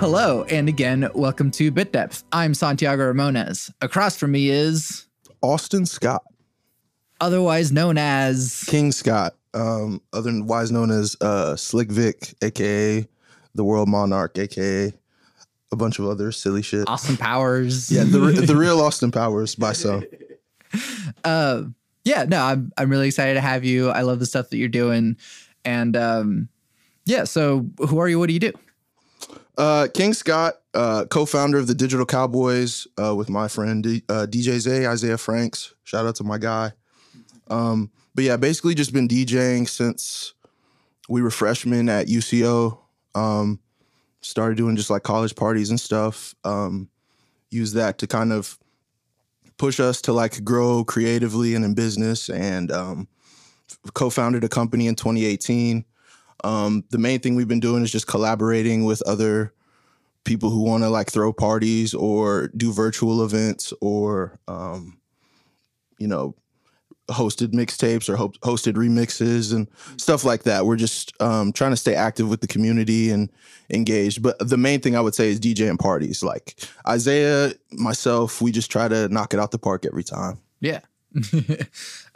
Hello, and again, welcome to Bit Depth. I'm Santiago Ramones. Across from me is Austin Scott, otherwise known as King Scott, um, otherwise known as uh, Slick Vic, aka the World Monarch, aka a bunch of other silly shit. Austin Powers. Yeah, the the real Austin Powers by some. uh, yeah, no, I'm I'm really excited to have you. I love the stuff that you're doing, and um, yeah. So, who are you? What do you do? Uh, King Scott, uh, co-founder of the Digital Cowboys, uh, with my friend D- uh, DJ Zay, Isaiah Franks. Shout out to my guy. Um, but yeah, basically just been DJing since we were freshmen at UCO. Um, started doing just like college parties and stuff. Um, use that to kind of push us to like grow creatively and in business. And um, co-founded a company in 2018. Um, the main thing we've been doing is just collaborating with other people who want to like throw parties or do virtual events or um, you know hosted mixtapes or ho- hosted remixes and stuff like that. We're just um, trying to stay active with the community and engaged. But the main thing I would say is DJing parties. Like Isaiah, myself, we just try to knock it out the park every time. Yeah.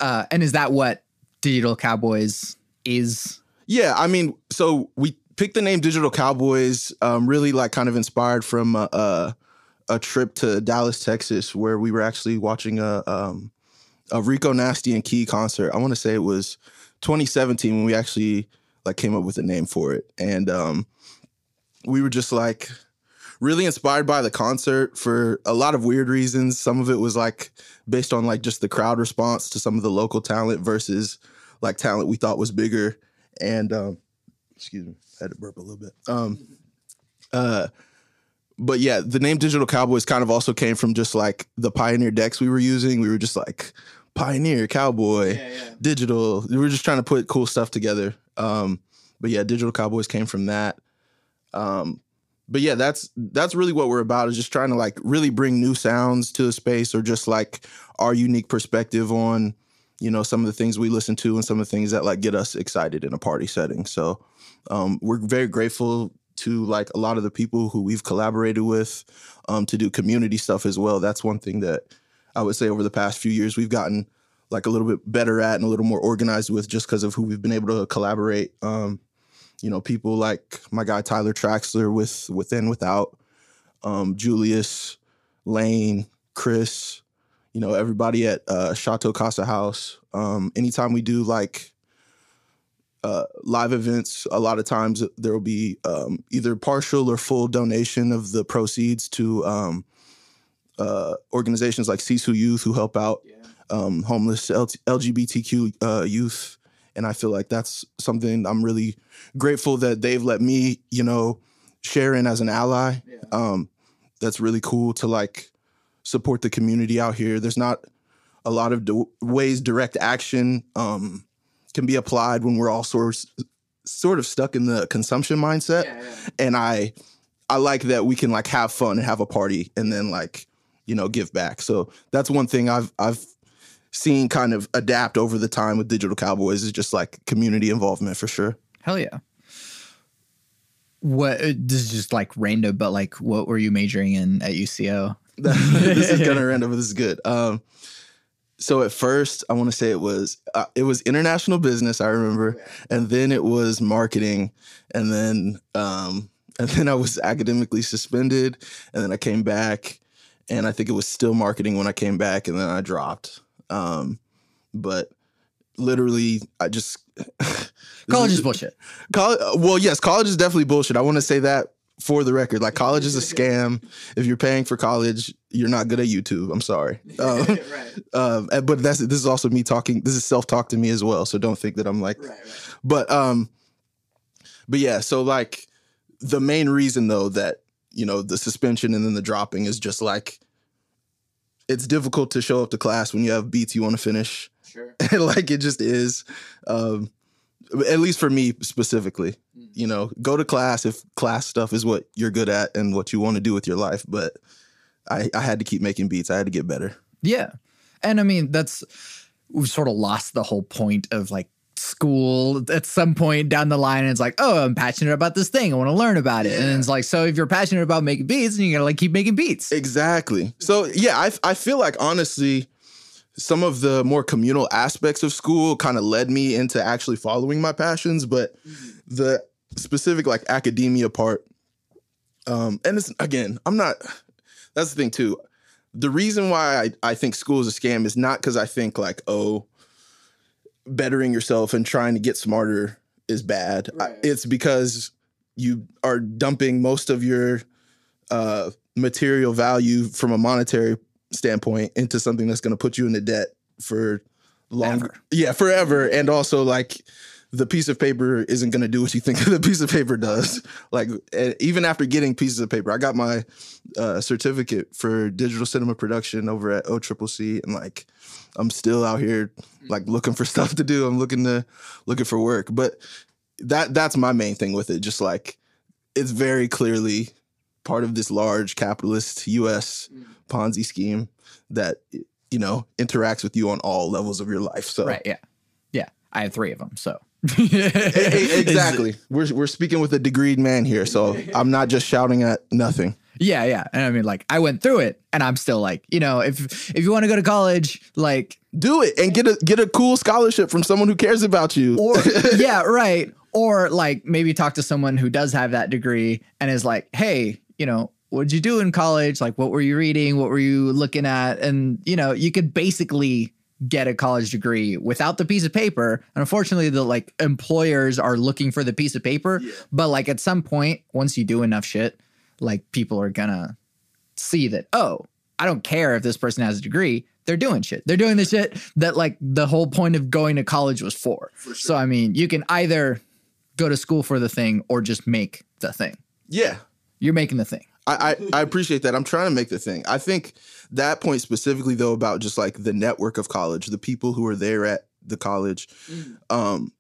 uh, and is that what Digital Cowboys is? Yeah, I mean, so we picked the name Digital Cowboys, um, really like kind of inspired from a, a, a, trip to Dallas, Texas, where we were actually watching a um, a Rico Nasty and Key concert. I want to say it was 2017 when we actually like came up with a name for it, and um, we were just like really inspired by the concert for a lot of weird reasons. Some of it was like based on like just the crowd response to some of the local talent versus like talent we thought was bigger and um, excuse me, I had to burp a little bit. Um, uh, but yeah, the name Digital Cowboys kind of also came from just like the Pioneer decks we were using. We were just like Pioneer, Cowboy, yeah, yeah. Digital. We were just trying to put cool stuff together. Um, but yeah, Digital Cowboys came from that. Um, but yeah, that's that's really what we're about is just trying to like really bring new sounds to the space or just like our unique perspective on you know some of the things we listen to and some of the things that like get us excited in a party setting. So um, we're very grateful to like a lot of the people who we've collaborated with um, to do community stuff as well. That's one thing that i would say over the past few years we've gotten like a little bit better at and a little more organized with just because of who we've been able to collaborate um, you know people like my guy tyler traxler with within without um, julius lane chris you know, everybody at uh, Chateau Casa House. Um, anytime we do like uh, live events, a lot of times there will be um, either partial or full donation of the proceeds to um, uh, organizations like Sisu Youth who help out yeah. Um, homeless L- LGBTQ uh, youth. And I feel like that's something I'm really grateful that they've let me, you know, share in as an ally. Yeah. Um, that's really cool to like support the community out here. There's not a lot of do- ways direct action um, can be applied when we're all sort of, sort of stuck in the consumption mindset. Yeah, yeah. And I I like that we can like have fun and have a party and then like you know give back. So that's one thing I've I've seen kind of adapt over the time with Digital Cowboys is just like community involvement for sure. Hell yeah. What this is just like random, but like what were you majoring in at UCO? this is kind of random, but this is good. Um, so at first, I want to say it was uh, it was international business. I remember, and then it was marketing, and then um, and then I was academically suspended, and then I came back, and I think it was still marketing when I came back, and then I dropped. Um, but literally, I just college is bullshit. College, well, yes, college is definitely bullshit. I want to say that for the record, like college is a scam. If you're paying for college, you're not good at YouTube. I'm sorry. Um, right. um, but that's this is also me talking. This is self talk to me as well. So don't think that I'm like. Right, right. But um, but yeah. So like the main reason though that you know the suspension and then the dropping is just like it's difficult to show up to class when you have beats you want to finish. Sure. like it just is. Um, at least for me specifically mm. you know go to class if class stuff is what you're good at and what you want to do with your life but I, I had to keep making beats. I had to get better. Yeah. And i mean that's we've sort of lost the whole point of like school. At some point down the line and it's like oh i'm passionate about this thing. I want to learn about it. Yeah. and it's like so if you're passionate about making beats and you gotta like keep making beats. Exactly. So yeah i, I feel like honestly some of the more communal aspects of school kind of led me into actually following my passions but mm-hmm. the specific like academia part um and it's again i'm not that's the thing too the reason why I, I think school is a scam is not because I think like, oh, bettering yourself and trying to get smarter is bad. Right. It's because you are dumping most of your uh, material value from a monetary standpoint into something that's going to put you into debt for longer. Yeah, forever. And also like the piece of paper isn't going to do what you think the piece of paper does. Like even after getting pieces of paper, I got my uh, certificate for digital cinema production over at OCCC, and like I'm still out here like looking for stuff to do. I'm looking to looking for work, but that that's my main thing with it. Just like it's very clearly part of this large capitalist U.S. Mm. Ponzi scheme that you know interacts with you on all levels of your life. So right, yeah, yeah. I have three of them, so exactly. We're we're speaking with a degreed man here, so I'm not just shouting at nothing. Yeah, yeah. And I mean like I went through it and I'm still like, you know, if if you want to go to college, like do it and get a get a cool scholarship from someone who cares about you. Or yeah, right. Or like maybe talk to someone who does have that degree and is like, "Hey, you know, what did you do in college? Like what were you reading? What were you looking at?" And you know, you could basically get a college degree without the piece of paper. And unfortunately, the like employers are looking for the piece of paper. Yeah. But like at some point, once you do enough shit, like people are gonna see that, oh, I don't care if this person has a degree. They're doing shit. They're doing the shit that like the whole point of going to college was for. for sure. So I mean, you can either go to school for the thing or just make the thing. Yeah. You're making the thing. I, I, I appreciate that. I'm trying to make the thing. I think that point specifically though about just like the network of college, the people who are there at the college. Mm. Um,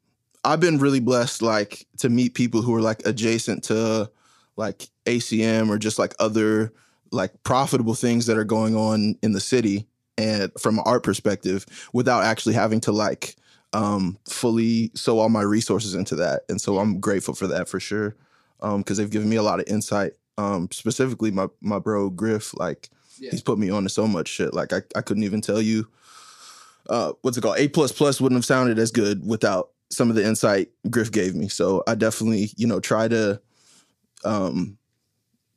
I've been really blessed like to meet people who are like adjacent to like ACM or just like other like profitable things that are going on in the city and from an art perspective without actually having to like um fully sow all my resources into that. And so I'm grateful for that for sure. Um, because they've given me a lot of insight. Um, specifically my my bro Griff, like yeah. he's put me on to so much shit. Like I, I couldn't even tell you uh what's it called? A plus plus wouldn't have sounded as good without some of the insight Griff gave me. So I definitely, you know, try to um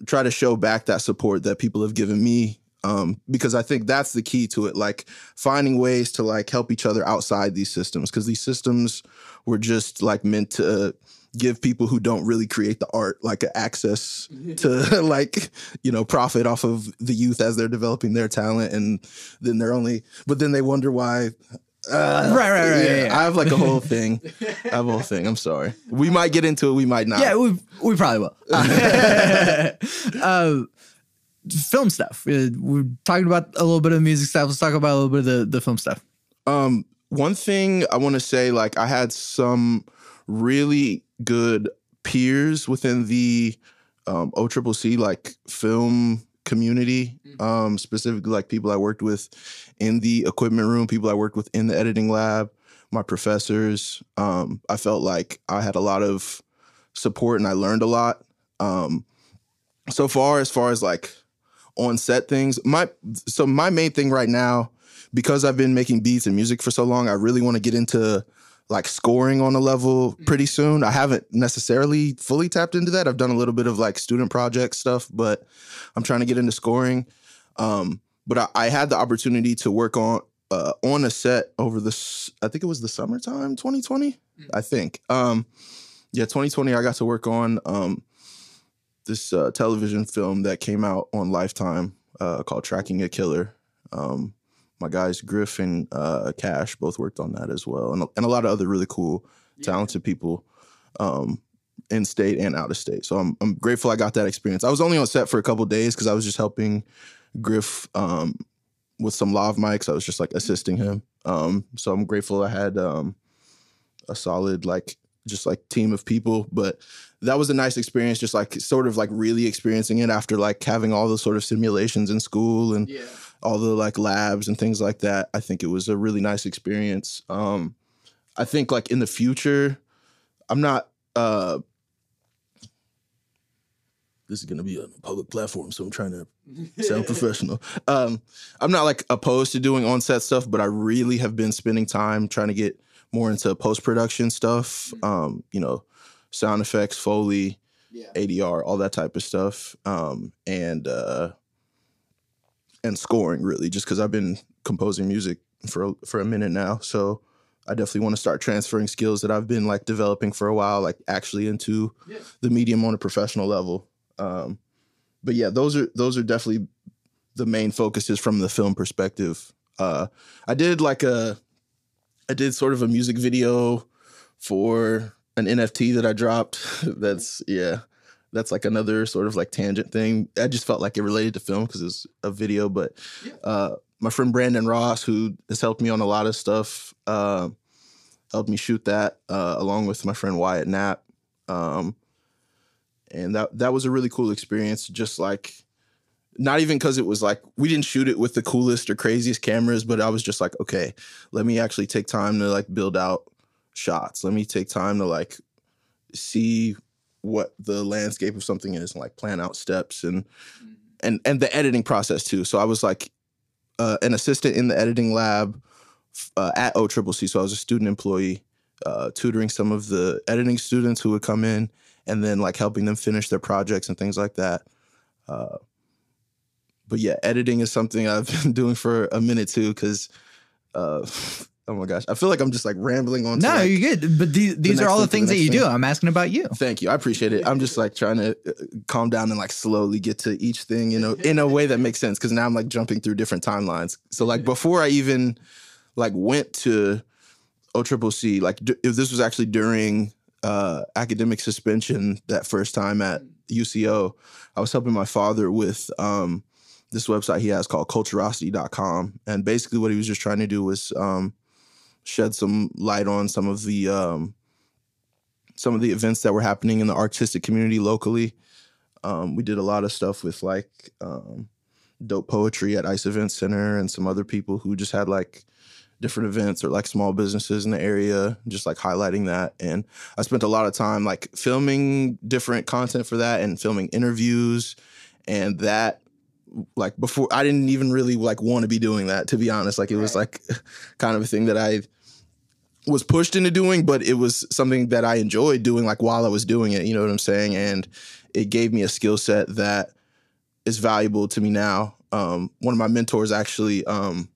try to show back that support that people have given me um, because I think that's the key to it. Like finding ways to like help each other outside these systems because these systems were just like meant to give people who don't really create the art like access to like you know profit off of the youth as they're developing their talent and then they're only but then they wonder why uh, right, right, right. Yeah, yeah. I have like a whole thing. I have a whole thing. I'm sorry. We might get into it. We might not. Yeah, we we probably will. uh, film stuff. We're talking about a little bit of music stuff. Let's talk about a little bit of the, the film stuff. Um, one thing I want to say, like, I had some really good peers within the um, OCCC like film community, mm-hmm. um, specifically like people I worked with in the equipment room, people I worked with in the editing lab, my professors. Um, I felt like I had a lot of support and I learned a lot. Um, so far, as far as like on set things, my so my main thing right now, because I've been making beats and music for so long, I really want to get into like scoring on a level mm. pretty soon. I haven't necessarily fully tapped into that. I've done a little bit of like student project stuff, but I'm trying to get into scoring. Um, but I, I, had the opportunity to work on uh, on a set over this. I think it was the summertime, 2020. Mm. I think. Um, yeah, 2020. I got to work on um, this uh, television film that came out on Lifetime uh, called "Tracking a Killer." Um, my guys Griff and uh, Cash both worked on that as well, and and a lot of other really cool, talented yeah. people, um, in state and out of state. So I'm I'm grateful I got that experience. I was only on set for a couple days because I was just helping Griff um, with some lav mics. I was just like assisting him. Um, so I'm grateful I had um, a solid like just like team of people, but that was a nice experience. Just like sort of like really experiencing it after like having all the sort of simulations in school and. Yeah all the like labs and things like that. I think it was a really nice experience. Um, I think like in the future, I'm not. uh This is gonna be a public platform, so I'm trying to sound professional. Um, I'm not like opposed to doing on set stuff, but I really have been spending time trying to get more into post production stuff. Um, you know, sound effects, foley, Yeah. ADR, all that type of stuff, um, and uh, and scoring really, just because I've been composing music for for a minute now. So I definitely want to start transferring skills that I've been like developing for a while, like actually into Yeah. the medium on a professional level. Um, but yeah, those are those are definitely the main focuses from the film perspective. Uh, I did like a, I did sort of a music video for an NFT that I dropped. That's yeah, that's like another sort of like tangent thing. I just felt like it related to film because it's a video. But Yeah. uh, my friend Brandon Ross, who has helped me on a lot of stuff, uh, helped me shoot that uh, along with my friend Wyatt Knapp. Um, and that that was a really cool experience. Just like, not even because it was like we didn't shoot it with the coolest or craziest cameras, but I was just like, okay, let me actually take time to like build out shots. Let me take time to like see what the landscape of something is and like plan out steps and and and the editing process too. So I was like uh, an assistant in the editing lab uh, at OCCC. So I was a student employee, uh, tutoring some of the editing students who would come in, and then like helping them finish their projects and things like that. Uh, but yeah, editing is something I've been doing for a minute too, because uh, oh my gosh, I feel like I'm just like rambling on. No, like- you're good. But these, these are all the things the that you next do. I'm asking about you. Thank you. I appreciate it. I'm just like trying to uh, calm down and like slowly get to each thing, you know, in a way that makes sense. Cause now I'm like jumping through different timelines. So like before I even like went to OCCC, like d- if this was actually during uh, academic suspension that first time at UCO, I was helping my father with um, this website he has called culturosity.com. And basically what he was just trying to do was um, shed some light on some of the um, some of the events that were happening in the artistic community locally. Um, we did a lot of stuff with like um, dope poetry at Ice Event Center and some other people who just had like different events or like small businesses in the area, just like highlighting that. And I spent a lot of time like filming different content for that and filming interviews and that like before I didn't even really like want to be doing that to be honest like it was like kind of a thing that I was pushed into doing, but it was something that I enjoyed doing like while I was doing it. You know what I'm saying? And it gave me a skill set that is valuable to me now. Um, one of my mentors actually, um,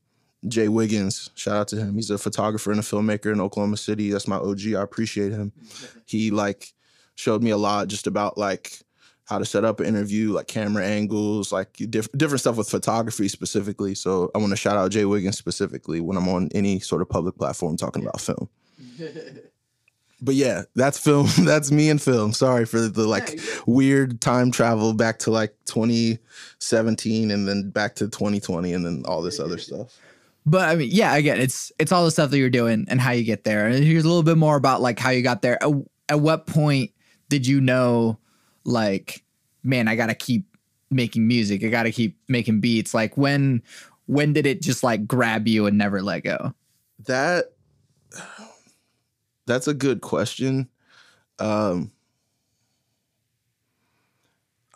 Jay Wiggins, shout out to him. He's a photographer and a filmmaker in Oklahoma City. That's my OG. I appreciate him. He like showed me a lot just about like how to set up an interview, like camera angles, like diff- different stuff with photography specifically. So I want to shout out Jay Wiggins specifically when I'm on any sort of public platform talking about film. But yeah, that's film. That's me and film. Sorry for the like weird time travel back to like 2017 and then back to 2020 and then all this other stuff. But I mean, yeah, again, it's it's all the stuff that you're doing and how you get there. And here's a little bit more about like how you got there. At, at what point did you know, like, man, I got to keep making music. I got to keep making beats. Like, when when did it just like grab you and never let go? That that's a good question. Um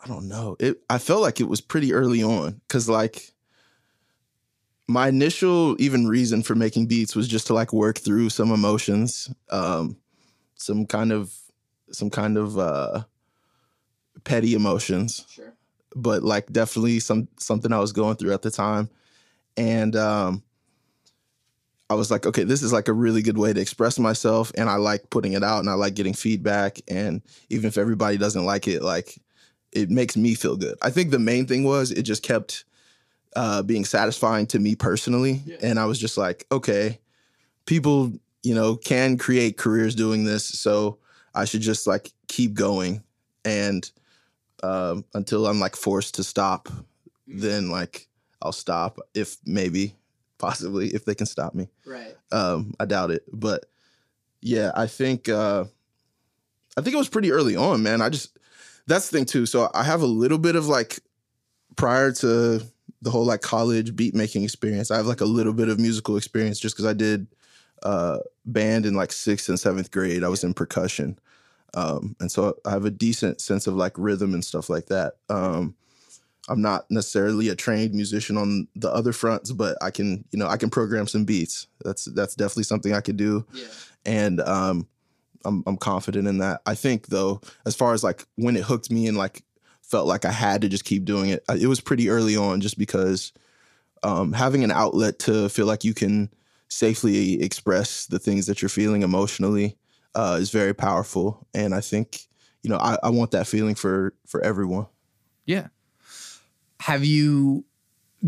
I don't know. It I felt like it was pretty early on cuz like my initial even reason for making beats was just to like work through some emotions, um some kind of some kind of uh petty emotions Sure. but like definitely some something I was going through at the time. And um I was like, okay, this is like a really good way to express myself and I like putting it out and I like getting feedback and even if everybody doesn't like it, like it makes me feel good. I think the main thing was it just kept uh being satisfying to me personally Yeah. and I was just like, okay, people, you know, can create careers doing this, so I should just like keep going and um, until I'm like forced to stop, then like I'll stop if maybe possibly if they can stop me. Right. Um, I doubt it, but yeah, I think uh, I think it was pretty early on, man. I just that's the thing too. So I have a little bit of like prior to the whole like college beat making experience. I have like a little bit of musical experience just because I did uh, band in like sixth and seventh grade. I was in percussion, um, and so I have a decent sense of like rhythm and stuff like that. Um, I'm not necessarily a trained musician on the other fronts, but I can, you know, I can program some beats. That's that's definitely something I could do, Yeah. and um, I'm I'm confident in that. I think though, as far as like when it hooked me and like felt like I had to just keep doing it, it was pretty early on, just because um, having an outlet to feel like you can safely express the things that you're feeling emotionally uh, is very powerful, and I think you know I, I want that feeling for for everyone. Yeah. Have you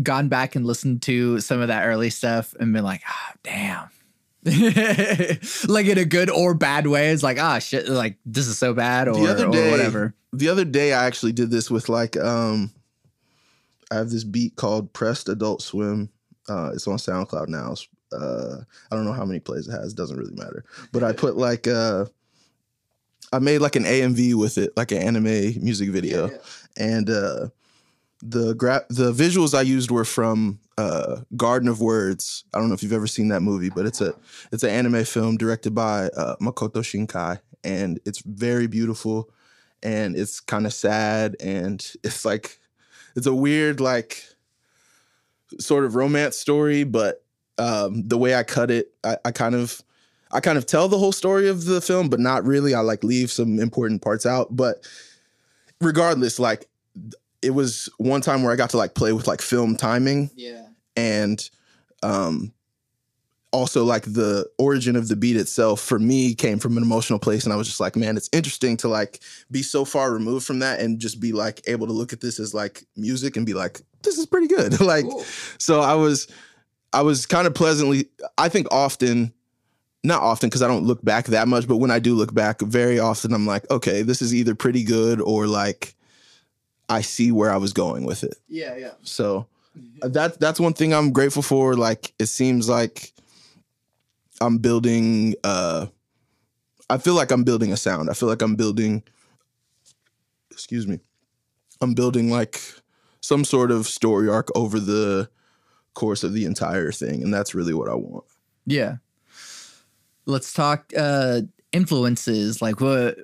gone back and listened to some of that early stuff and been like, ah, damn. like in a good or bad way. It's like, ah, shit, like this is so bad or, the other or whatever. The other day, I actually did this with like um, I have this beat called "Pressed Adult Swim." Uh, it's on SoundCloud now. It's, Uh, I don't know how many plays it has. Doesn't really matter. But I put like uh, I made like an AMV with it, like an anime music video, and uh, the gra- the visuals I used were from uh, Garden of Words. I don't know if you've ever seen that movie, but it's a it's an anime film directed by uh, Makoto Shinkai, and it's very beautiful, and it's kind of sad, and it's like it's a weird like sort of romance story, but um, the way I cut it, I, I kind of I kind of tell the whole story of the film, but not really. I like leave some important parts out, but regardless, like it was one time where I got to like play with like film timing Yeah. and um also like the origin of the beat itself for me came from an emotional place and I was just like man it's interesting to like be so far removed from that and just be like able to look at this as like music and be like this is pretty good like so I was I was kind of pleasantly I think often not often because I don't look back that much but when I do look back very often I'm like okay this is either pretty good or like I see where I was going with it Yeah, yeah. so that that's one thing I'm grateful for. Like it seems like I'm building uh I feel like I'm building a sound. I feel like I'm building excuse me. I'm building like some sort of story arc over the course of the entire thing. And that's really what I want. Yeah. Let's talk uh influences. Like what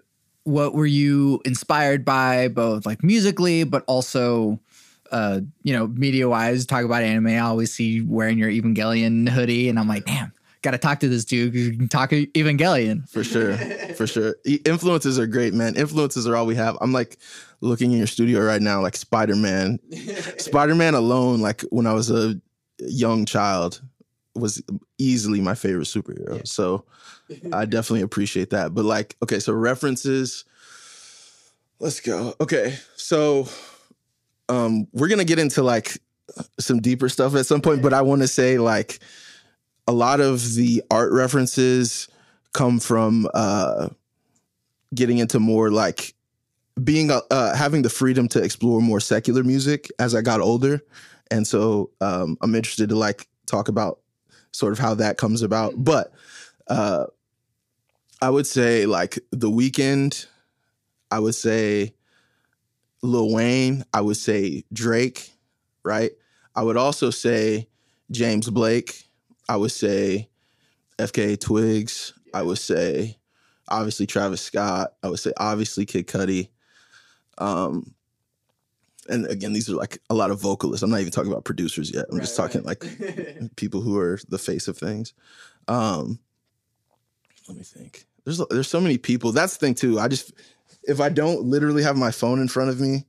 what were you inspired by both like musically but also uh you know media wise talk about anime I always see you wearing your Evangelion hoodie and I'm like damn got to talk to this dude 'cause you can talk Evangelion For sure. For sure. Influences are great, man. Influences are all we have. I'm like looking in your studio right now, like Spider Man. Spider Man alone, like when I was a young child, was easily my favorite superhero. So I definitely appreciate that. But like, okay, so references. Let's go. Okay, so um, we're gonna get into like some deeper stuff at some point, but I want to say like a lot of the art references come from uh, getting into more like being uh, uh, having the freedom to explore more secular music as I got older, and so um, I'm interested to like talk about sort of how that comes about. But uh, I would say like The Weeknd, I would say Lil Wayne, I would say Drake, right? I would also say James Blake. I would say FKA Twigs. I would say obviously Travis Scott. I would say obviously Kid Cudi. Um, and again, these are like a lot of vocalists. I'm not even talking about producers yet. I'm just Right, talking like people who are the face of things. Um, let me think. There's there's so many people. That's the thing too. I just if I don't literally have my phone in front of me,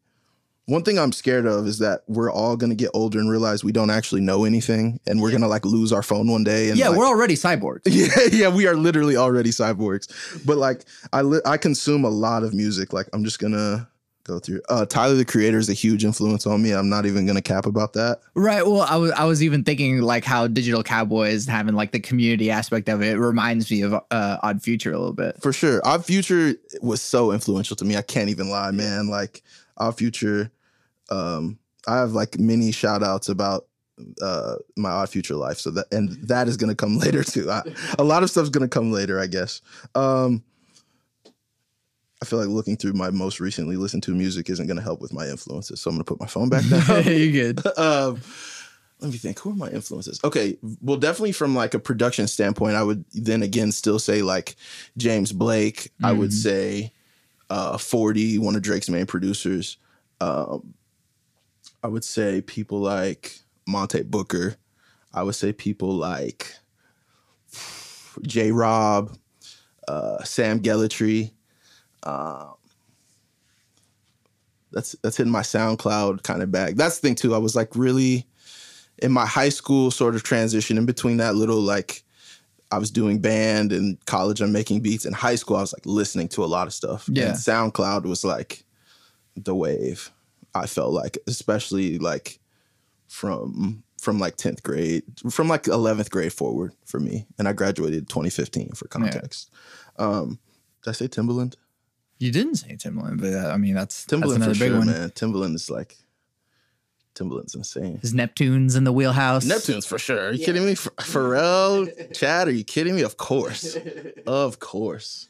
one thing I'm scared of is that we're all gonna get older and realize we don't actually know anything, and we're gonna like lose our phone one day. And yeah like- we're already cyborgs yeah, yeah, we are literally already cyborgs. But like, I li- I consume a lot of music. Like, I'm just gonna go through. Uh, Tyler the Creator is a huge influence on me. I'm not even gonna cap about that. Right. Well, I was I was even thinking like how Digital Cowboys having like the community aspect of it reminds me of uh, Odd Future a little bit. For sure, Odd Future was so influential to me. I can't even lie, man. Like, Our Future. Um, I have like many shout outs about uh my odd future life so that and that is gonna come later too I, a lot of stuff's gonna come later i guess um i feel like looking through my most recently listened to music isn't gonna help with my influences so i'm gonna put my phone back down you good? um let me think. Who are my influences? Okay, well, definitely from like a production standpoint, I would then again still say like James Blake. I would Mhm. say uh, Forty, one of Drake's main producers. Um, I would say people like Monte Booker. I would say people like J. Rob, uh, Sam Gellaitry. Um, that's that's in my SoundCloud kind of bag. That's the thing too. I was like really in my high school sort of transition in between that little like I was doing band and college I'm making beats. In high school, I was like listening to a lot of stuff. Yeah. And SoundCloud was like the wave. I felt like, especially like from from like 10th grade, from like 11th grade forward for me. And I graduated 2015 for context. Um, did I say Timbaland? You didn't say Timbaland, but uh, I mean that's that's Timbaland another for big sure, one. man. Timbaland is like Timbaland's insane. His Neptunes in the wheelhouse. Neptunes for sure. Are you kidding me? Ph- Pharrell, Chad, are you kidding me? Of course. Of course.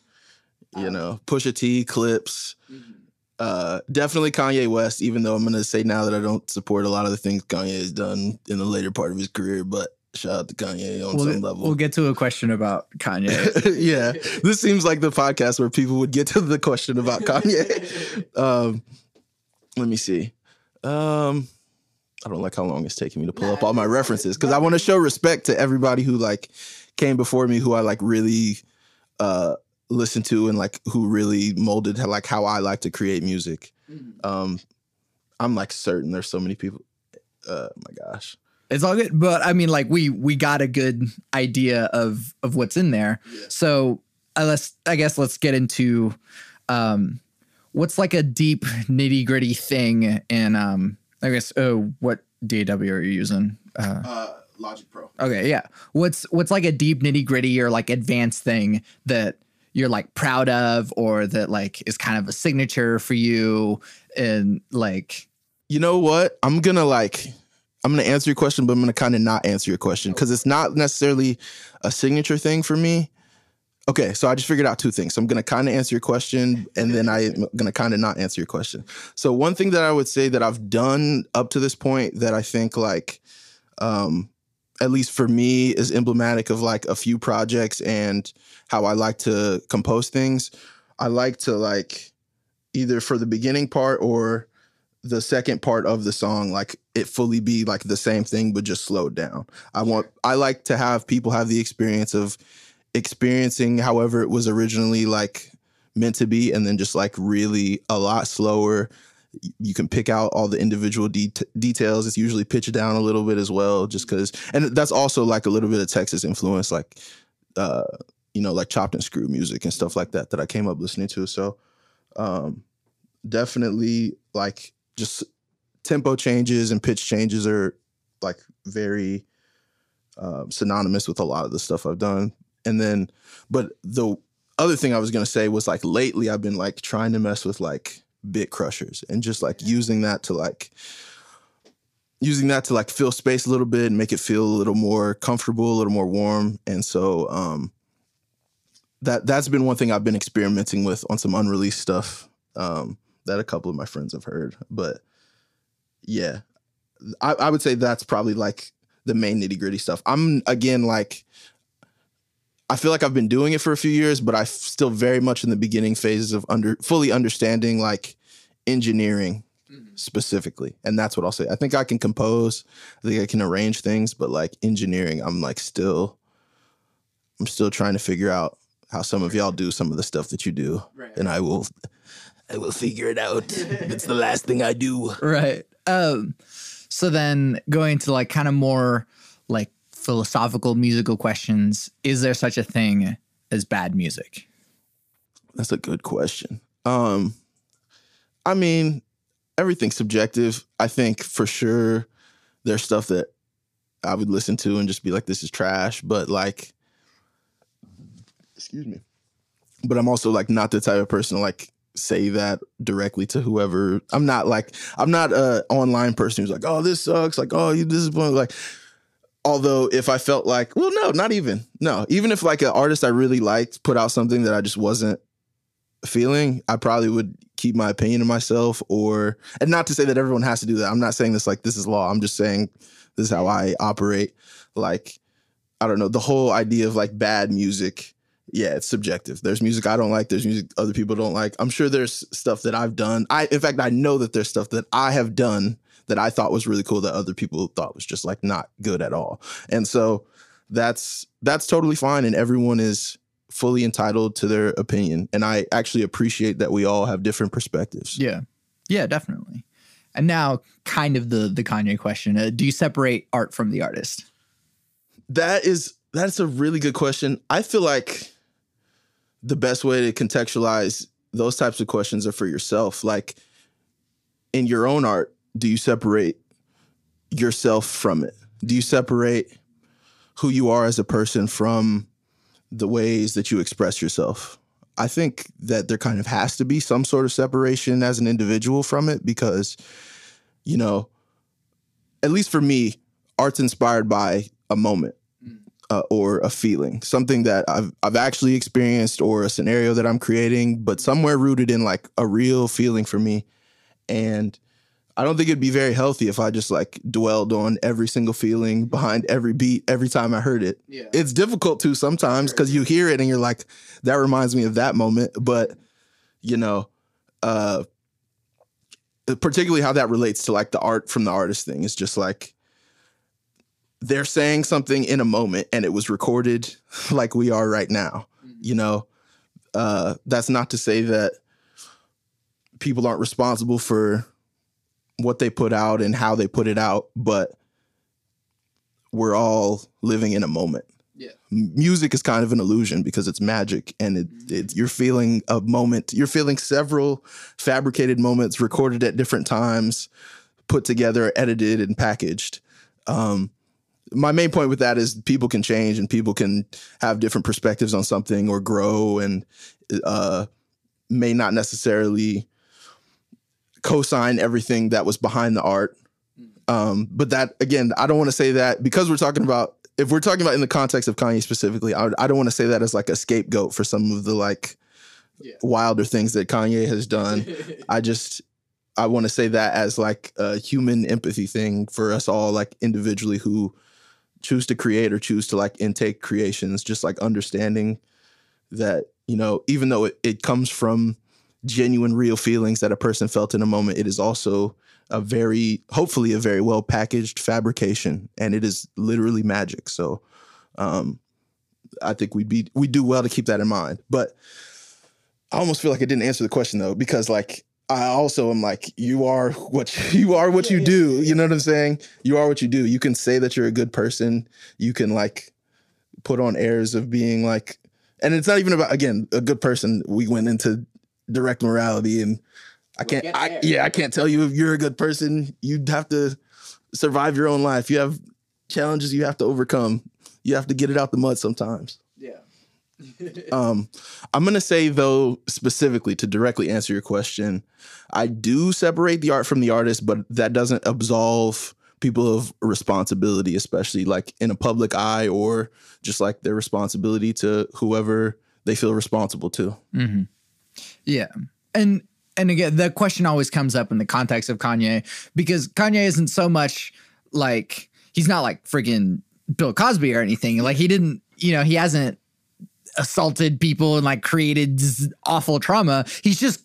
You know, Pusha T, Clipse. Uh, definitely Kanye West, even though I'm going to say now that I don't support a lot of the things Kanye has done in the later part of his career, but shout out to Kanye on We'll, level. we'll get to a question about Kanye. yeah, this seems like the podcast where people would get to the question about Kanye. um, let me see. Um, I don't like how long it's taking me to pull up all my references because I want to show respect to everybody who like came before me, who I like really uh listened to and like who really molded like how I like to create music. Um, I'm like certain there's so many people. Uh, my gosh. It's all good, but I mean, like we we got a good idea of of what's in there. So uh, let's I guess let's get into um what's like a deep nitty gritty thing in um I guess oh what DAW are you using? Uh, Uh, Logic Pro. Okay, yeah. What's what's like a deep nitty gritty or like advanced thing that you're like proud of or that like is kind of a signature for you and like you know what? I'm gonna like I'm gonna answer your question, but I'm gonna kind of not answer your question because it's not necessarily a signature thing for me. Okay, so I just figured out two things. So I'm gonna kind of answer your question, and then I'm gonna kind of not answer your question. So one thing that I would say that I've done up to this point that I think like, um, at least for me, is emblematic of like a few projects and how I like to compose things. I like to like either for the beginning part or the second part of the song like it fully be like the same thing but just slowed down. I want i like to have people have the experience of experiencing however it was originally like meant to be and then just like really a lot slower. You can pick out all the individual de- details. It's usually pitched down a little bit as well just because and that's also like a little bit of texas influence like uh you know like chopped and screwed music and stuff like that that i came up listening to. So um definitely like just tempo changes and pitch changes are like very um, synonymous with a lot of the stuff I've done. And then, but the other thing I was gonna say was like lately I've been like trying to mess with like bit crushers and just like using that to like using that to like fill space a little bit and make it feel a little more comfortable, a little more warm. And so um that that's been one thing I've been experimenting with on some unreleased stuff um that a couple of my friends have heard. But yeah, I, I would say that's probably like the main nitty gritty stuff. I'm again like, I feel like I've been doing it for a few years, but I'm still very much in the beginning phases of under fully understanding like engineering mm-hmm. specifically, and that's what I'll say. I think I can compose, I think I can arrange things, but like engineering, I'm like still, I'm still trying to figure out how some of y'all do some of the stuff that you do, and I will, I will figure it out. it's the last thing I do. right. Um so then going to like kind of more like philosophical musical questions, is there such a thing as bad music? That's a good question. Um, I mean, everything's subjective. I think for sure there's stuff that I would listen to and just be like, this is trash. But like, excuse me. But I'm also like not the type of person to like say that directly to whoever. I'm not like I'm not a online person who's like, oh, this sucks. Like, oh, you this is like. Although if I felt like, well, no, not even. No, even if like an artist I really liked put out something that I just wasn't feeling, I probably would keep my opinion to myself or and not to say that everyone has to do that. I'm not saying this like this is law. I'm just saying This is how I operate. Like, I don't know, the whole idea of like bad music. Yeah, it's subjective. There's music I don't like. There's music other people don't like. I'm sure there's stuff that I've done. I, in fact, I know that there's stuff that I have done that I thought was really cool that other people thought was just like not good at all. And so that's that's totally fine and everyone is fully entitled to their opinion and I actually appreciate that we all have different perspectives. Yeah. Yeah, definitely. And now kind of the the Kanye question. Uh, do you separate art from the artist? That is that's a really good question. I feel like the best way to contextualize those types of questions are for yourself. Like in your own art, do you separate yourself from it? Do you separate who you are as a person from the ways that you express yourself? I think that there kind of has to be some sort of separation as an individual from it because, you know, at least for me, art's inspired by a moment uh, or a feeling, something that I've I've actually experienced or a scenario that I'm creating, but somewhere rooted in like a real feeling for me. And I don't think it'd be very healthy if I just like dwelled on every single feeling behind every beat every time I heard it. Yeah. It's difficult to sometimes because you hear it and you're like, that reminds me of that moment. But you know, uh particularly how that relates to like the art from the artist thing is just like they're saying something in a moment and it was recorded like we are right now. You know, uh that's not to say that people aren't responsible for what they put out and how they put it out, but we're all living in a moment. Yeah. Music is kind of an illusion because it's magic and it, it you're feeling a moment, you're feeling several fabricated moments recorded at different times, put together, edited and packaged. Um my main point with that is people can change and people can have different perspectives on something or grow and uh may not necessarily co-sign everything that was behind the art. Um, but that again, I don't want to say that because we're talking about if we're talking about in the context of Kanye specifically, I, I don't want to say that as like a scapegoat for some of the like Yeah. wilder things that Kanye has done. I just I want to say that as like a human empathy thing for us all, like individually who choose to create or choose to like intake creations, just like understanding that, you know, even though it, it comes from genuine, real feelings that a person felt in a moment, it is also a very, hopefully, a very well packaged fabrication, and it is literally magic. So, um, I think we'd be we do well to keep that in mind. But I almost feel like I didn't answer the question though, because like I also am like, you are what you are what you do. You know what I'm saying? You are what you do. You can say that you're a good person. You can like put on airs of being like, and it's not even about again a good person. We went into direct morality, and I can't. get I, yeah, I can't tell you if you're a good person. You'd have to survive your own life. You have challenges you have to overcome. You have to get it out the mud sometimes. Um, I'm gonna say though, specifically to directly answer your question, I do separate the art from the artist, but that doesn't absolve people of responsibility, especially like in a public eye or just like their responsibility to whoever they feel responsible to. Mm-hmm. Yeah. And and again, the question always comes up in the context of Kanye because Kanye isn't so much like he's not like freaking Bill Cosby or anything. Like he didn't, you know, he hasn't assaulted people and like created awful trauma. He's just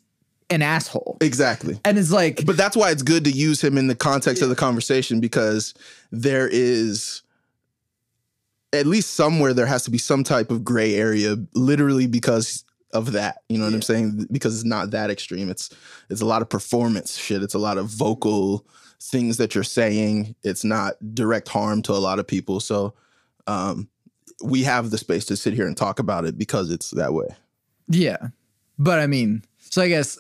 an asshole. Exactly. And it's like But that's why it's good to use him in the context of the conversation because there is at least somewhere there has to be some type of gray area literally because of that. You know what I'm saying? Because it's not that extreme. It's it's a lot of performance shit. It's a lot of vocal things that you're saying. It's not direct harm to a lot of people. So um we have the space to sit here and talk about it because it's that way. Yeah. But I mean, so I guess,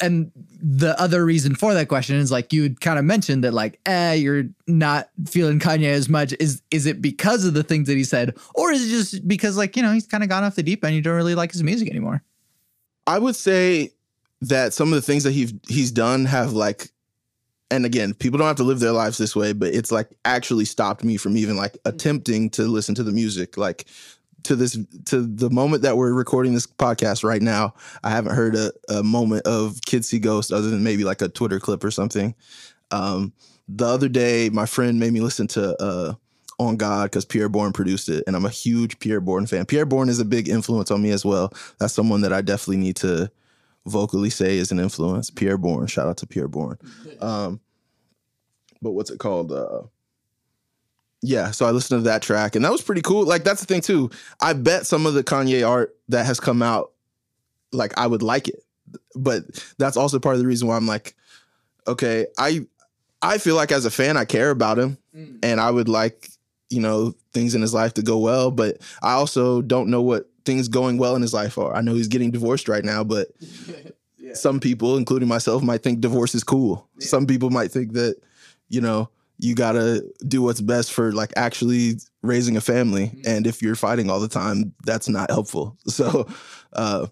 and the other reason for that question is like you had kind of mentioned that like, eh, you're not feeling Kanye as much. Is is it because of the things that he said, or is it just because like you know he's kind of gone off the deep end? You don't really like his music anymore. I would say that some of the things that he's he's done have like and again, people don't have to live their lives this way, but it's like actually stopped me from even like attempting to listen to the music. Like to this to the moment that we're recording this podcast right now, I haven't heard a, a moment of Kids See Ghost other than maybe like a Twitter clip or something. Um, the other day, my friend made me listen to uh, On God because Pierre Bourne produced it, and I'm a huge Pierre Bourne fan. Pierre Bourne is a big influence on me as well. That's someone that I definitely need to vocally say is an influence. Pi'erre Bourne, shout out to Pi'erre Bourne. Um, but what's it called? Uh, yeah, so I listened to that track, and that was pretty cool. Like that's the thing too. I bet some of the Kanye art that has come out, like I would like it, but that's also part of the reason why I'm like, okay, I I feel like as a fan, I care about him, mm. and I would like you know things in his life to go well, but I also don't know what things going well in his life are. I know he's getting divorced right now, but yeah. some people, including myself, might think divorce is cool. Yeah. Some people might think that you know you gotta do what's best for like actually raising a family mm-hmm. and if you're fighting all the time that's not helpful so uh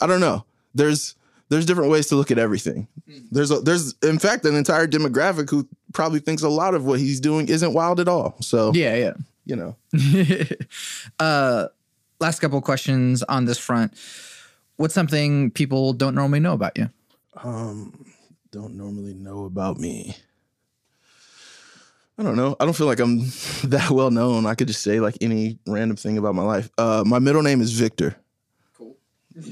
i don't know there's there's different ways to look at everything mm-hmm. there's a, there's in fact an entire demographic who probably thinks a lot of what he's doing isn't wild at all so yeah yeah you know uh last couple questions on this front what's something people don't normally know about you um don't normally know about me I don't know. I don't feel like I'm that well known. I could just say like any random thing about my life. Uh, my middle name is Victor. Cool.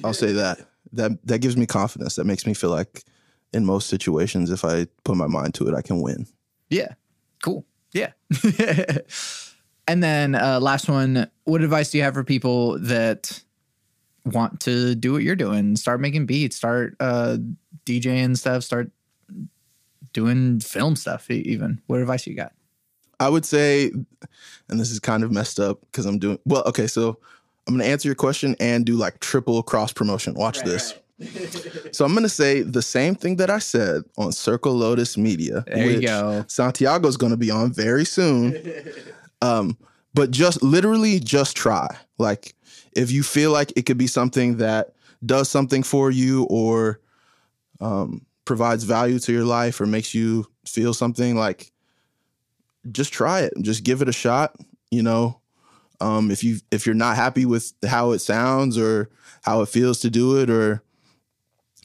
I'll say that. That that gives me confidence. That makes me feel like in most situations, if I put my mind to it, I can win. Yeah. Cool. Yeah. and then uh, last one. What advice do you have for people that want to do what you're doing? Start making beats. Start uh, DJing stuff. Start doing film stuff even what advice you got i would say and this is kind of messed up because i'm doing well okay so i'm going to answer your question and do like triple cross promotion watch right, this right. so i'm going to say the same thing that i said on circle lotus media there which you go santiago's going to be on very soon um, but just literally just try. Like if you feel like it could be something that does something for you or um, provides value to your life or makes you feel something like just try it. Just give it a shot you know? Um, if you if you're not happy with how it sounds or how it feels to do it or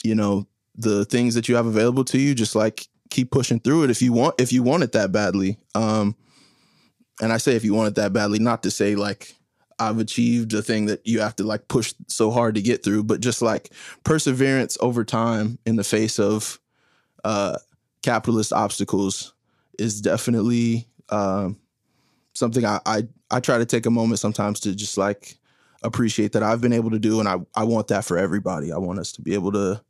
you know the things that you have available to you just like keep pushing through it if you want if you want it that badly. Um and i say if you want it that badly not to say like I've achieved a thing that you have to like push so hard to get through, but just like perseverance over time in the face of uh, capitalist obstacles is definitely um, something I, I I try to take a moment sometimes to just like appreciate that I've been able to do, and I I want that for everybody. I want us to be able to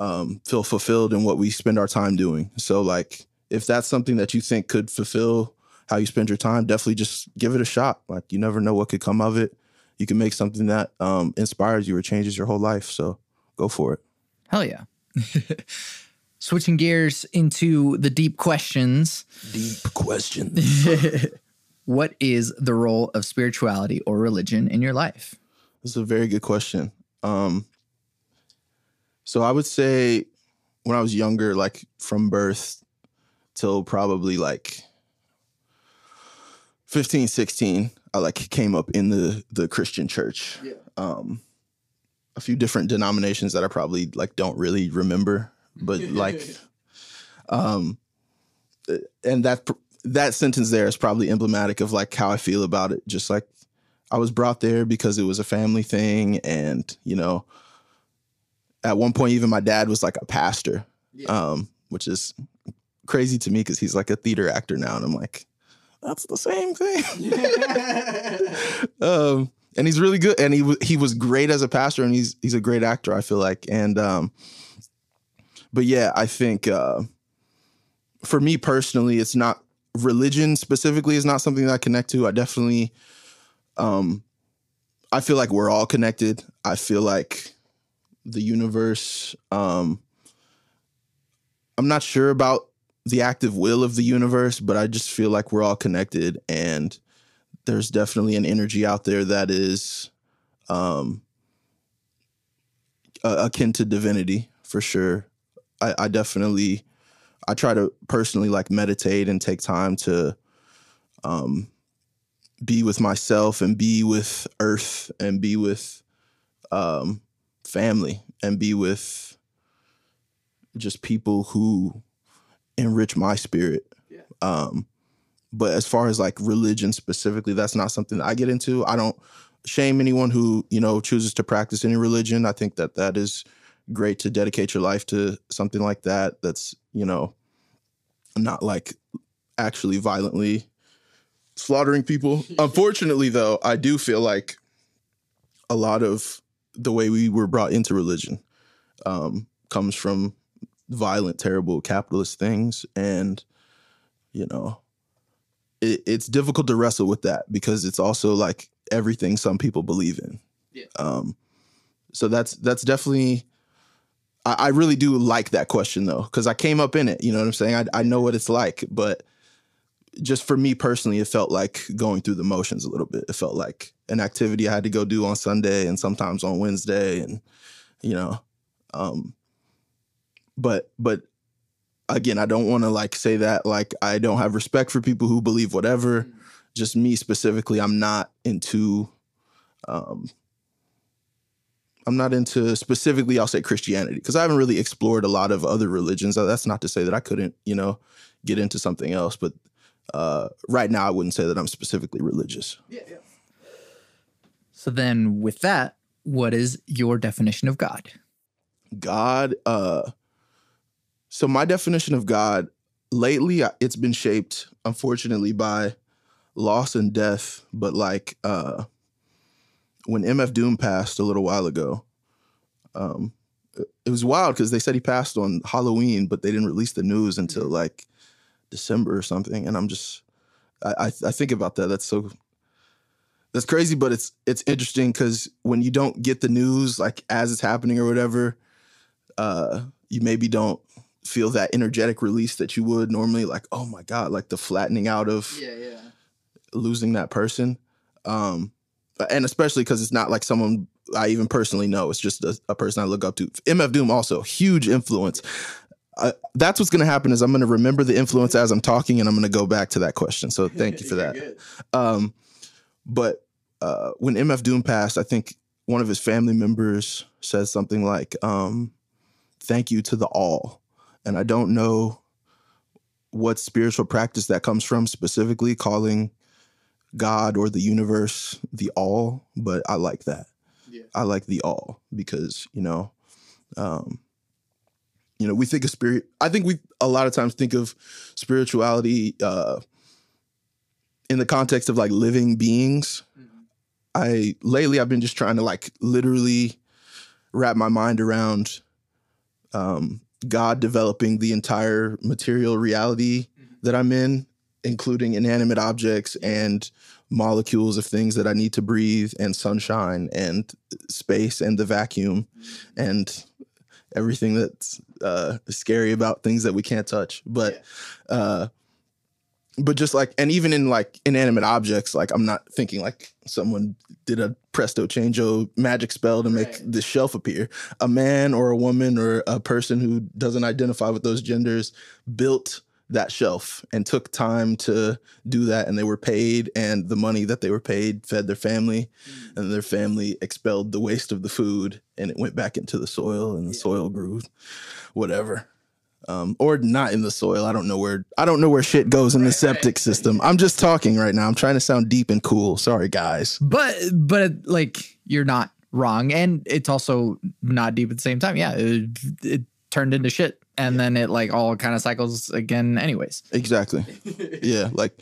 um, feel fulfilled in what we spend our time doing. So like if that's something that you think could fulfill how you spend your time, definitely just give it a shot. Like you never know what could come of it. You can make something that um, inspires you or changes your whole life. So go for it. Hell yeah. Switching gears into the deep questions. Deep questions. what is the role of spirituality or religion in your life? This is a very good question. Um, so I would say when I was younger, like from birth till probably like 15, 16, I like came up in the the Christian church. Yeah. Um, a few different denominations that I probably like don't really remember, but like, um, and that that sentence there is probably emblematic of like how I feel about it. Just like I was brought there because it was a family thing, and you know, at one point even my dad was like a pastor, yeah. um, which is crazy to me because he's like a theater actor now, and I'm like, that's the same thing. um, and he's really good, and he he was great as a pastor, and he's he's a great actor. I feel like, and um, but yeah, I think uh, for me personally, it's not religion specifically is not something that I connect to. I definitely, um, I feel like we're all connected. I feel like the universe. Um, I'm not sure about the active will of the universe, but I just feel like we're all connected and there's definitely an energy out there that is um akin to divinity for sure. I, I definitely I try to personally like meditate and take time to um be with myself and be with earth and be with um family and be with just people who enrich my spirit. Um, but as far as like religion specifically, that's not something that I get into. I don't shame anyone who you know chooses to practice any religion. I think that that is great to dedicate your life to something like that. That's you know not like actually violently slaughtering people. Unfortunately, though, I do feel like a lot of the way we were brought into religion um, comes from violent, terrible capitalist things, and you know, it, it's difficult to wrestle with that because it's also like everything some people believe in. Yeah. Um, so that's that's definitely. I, I really do like that question though, because I came up in it. You know what I'm saying? I I know what it's like, but just for me personally, it felt like going through the motions a little bit. It felt like an activity I had to go do on Sunday and sometimes on Wednesday, and you know, um, but but again, I don't want to like say that like I don't have respect for people who believe whatever. Just me specifically, I'm not into. Um, I'm not into specifically, I'll say Christianity, because I haven't really explored a lot of other religions. That's not to say that I couldn't, you know, get into something else. But uh, right now, I wouldn't say that I'm specifically religious. Yeah, yeah. So then, with that, what is your definition of God? God, uh, so my definition of God lately, uh, it's been shaped, unfortunately, by loss and death. But like uh, when MF Doom passed a little while ago, um, it it was wild because they said he passed on Halloween, but they didn't release the news until like December or something. And I'm just, I, I, I think about that. That's so, that's crazy, but it's it's interesting because when you don't get the news like as it's happening or whatever, uh, you maybe don't feel that energetic release that you would normally. Like, oh my god, like the flattening out of Yeah, yeah. losing that person. Um, and especially because it's not like someone I even personally know. It's just a, a person I look up to. MF Doom also huge influence. Uh, that's what's going to happen is I'm going to remember the influence as I'm talking, and I'm going to go back to that question. So thank you for that. Um, but uh, when MF Doom passed, I think one of his family members said something like, um, "Thank you to the all," and I don't know what spiritual practice that comes from specifically, calling God or the universe the all, but I like that. Yeah. I like the all because you know, um, you know, we think of spirit. I think we a lot of times think of spirituality uh, in the context of like living beings. I lately I've been just trying to like literally wrap my mind around um, God developing the entire material reality that I'm in, including inanimate objects and molecules of things that I need to breathe, and sunshine and space and the vacuum and everything that's uh, scary about things that we can't touch. But uh, but just like and even in like inanimate objects, like I'm not thinking like someone did a presto changeo magic spell to make Right. the shelf appear. A man or a woman or a person who doesn't identify with those genders built that shelf and took time to do that and they were paid and the money that they were paid fed their family mm. and their family expelled the waste of the food and it went back into the soil and the soil grew whatever um, or not in the soil. I don't know where i don't know where shit goes in the septic system. I'm just talking right now. I'm trying to sound deep and cool. Sorry guys. But but like you're not wrong, and it's also not deep at the same time. Yeah, it, it turned into shit, and then it like all kind of cycles again. Anyways, exactly. Yeah like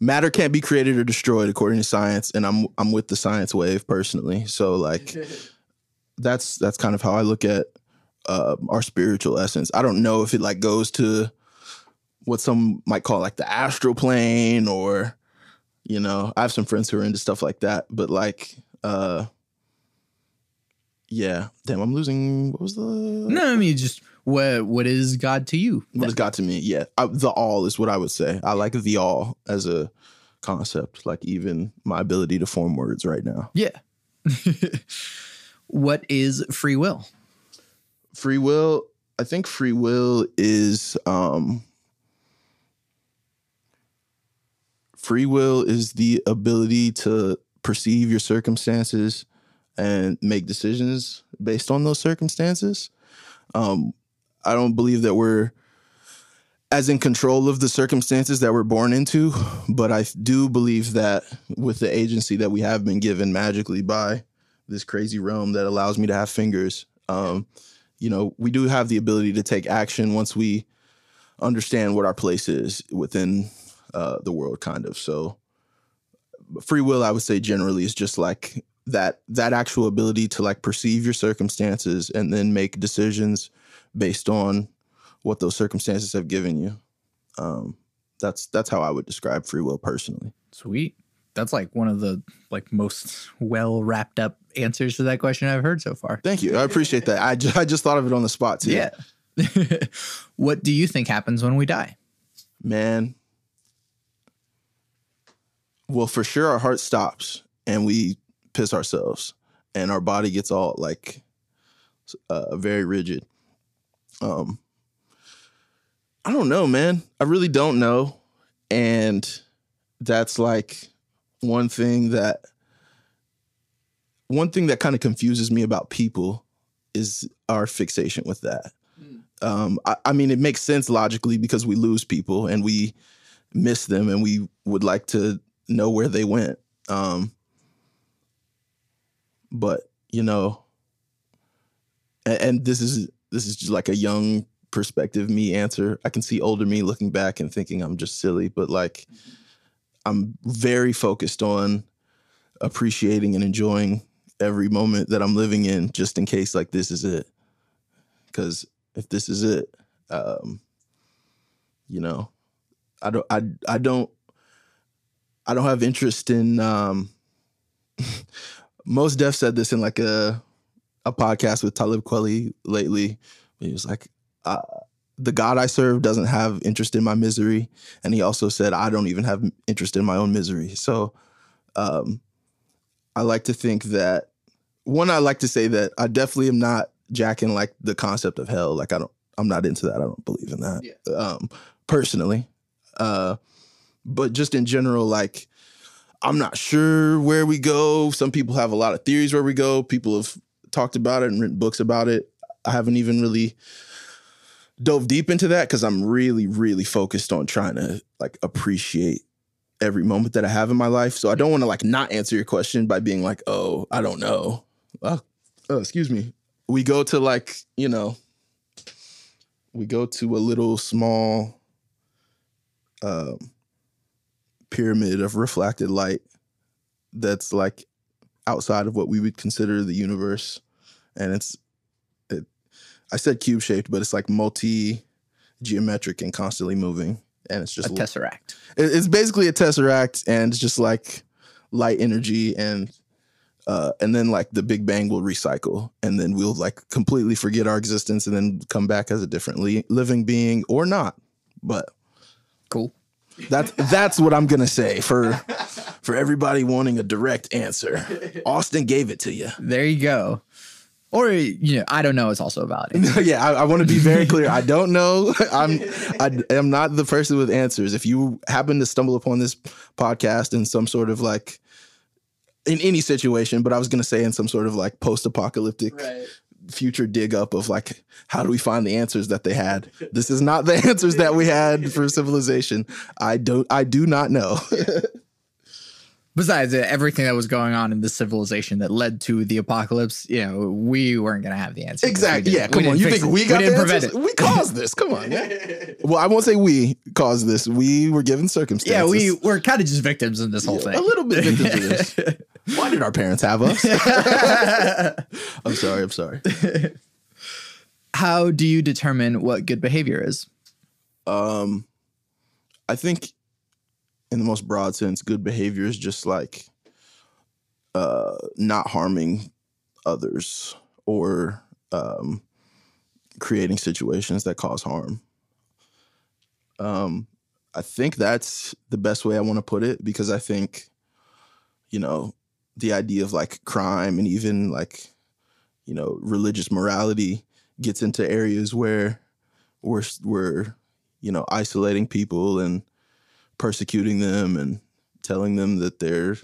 matter can't be created or destroyed according to science. And i'm i'm with the science wave personally. So like that's that's kind of how I look at uh, our spiritual essence. I don't know if it like goes to what some might call like the astral plane or you know, I have some friends who are into stuff like that, but like uh yeah, damn, I'm losing what was the no, I mean just what what is God to you? What is God to me? Yeah, I, the all is what I would say. I like the all as a concept, like even my ability to form words right now. Yeah. what is free will? Free will i think free will is um free will is the ability to perceive your circumstances and make decisions based on those circumstances. Um i don't believe that we're as in control of the circumstances that we're born into, but I do believe that with the agency that we have been given magically by this crazy realm that allows me to have fingers, um, you know, we do have the ability to take action once we understand what our place is within uh, the world, kind of. So, free will, I would say, generally is just like that that actual ability to like perceive your circumstances and then make decisions based on what those circumstances have given you. Um, that's that's how I would describe free will personally. Sweet. That's like one of the like most well wrapped up answers to that question I've heard so far. Thank you. I appreciate that. I just, I just thought of it on the spot too. Yeah. what do you think happens when we die? Man. Well, for sure our heart stops and we piss ourselves and our body gets all like uh, very rigid. Um I don't know, man. I really don't know. And that's like one thing that one thing that kind of confuses me about people is our fixation with that. Mm. Um, I, I, mean, it makes sense logically because we lose people and we miss them and we would like to know where they went. Um, but you know, and, and this is this is just like a young perspective me answer. I can see older me looking back and thinking I'm just silly, but like I'm very focused on appreciating and enjoying every moment that I'm living in just in case like this is it. Cuz if this is it, um you know, I don't I I don't I don't have interest in um Mos Def said this in like a a podcast with Talib Kweli lately. He was like, uh, the God I serve doesn't have interest in my misery, and he also said I don't even have interest in my own misery. So, um, I like to think that one, I like to say that I definitely am not jacking like the concept of hell. Like I don't, I'm not into that. I don't believe in that yeah. um, personally. Uh, but just in general, like I'm not sure where we go. Some people have a lot of theories where we go. People have talked about it and written books about it. I haven't even really dove deep into that because I'm really, really focused on trying to like appreciate every moment that I have in my life. So I don't want to like not answer your question by being like, oh, I don't know. Oh, oh, excuse me. We go to like, you know, we go to a little small um, pyramid of reflected light that's like outside of what we would consider the universe. And it's I said cube shaped, but it's like multi geometric and constantly moving. And it's just a tesseract. It's basically a tesseract, and it's just like light energy and uh, and then like the Big Bang will recycle, and then we'll like completely forget our existence, and then come back as a different li- living being or not. But cool. That's that's what I'm gonna say for for everybody wanting a direct answer. Austin gave it to you. There you go. Or you know, I don't know. It's also valid. yeah, I, I want to be very clear. I don't know. I'm I am not the person with answers. If you happen to stumble upon this podcast in some sort of like in any situation, but I was going to say in some sort of like post-apocalyptic right. future dig up of like how do we find the answers that they had? This is not the answers that we had for civilization. I don't. I do not know. Besides everything that was going on in the civilization that led to the apocalypse, you know, we weren't going to have the answer. Exactly. Yeah. Come on. You think it. we got we the answers? It. We caused this. Come on. well, I won't say we caused this. We were given circumstances. Yeah, we were kind of just victims in this whole yeah, thing. A little bit victims of this. Why did our parents have us? I'm sorry. I'm sorry. How do you determine what good behavior is? Um, I think in the most broad sense, good behavior is just like uh, not harming others or um, creating situations that cause harm. Um, I think that's the best way I want to put it because I think, you know, the idea of like crime and even like, you know, religious morality gets into areas where we're we're you know isolating people and persecuting them and telling them that they're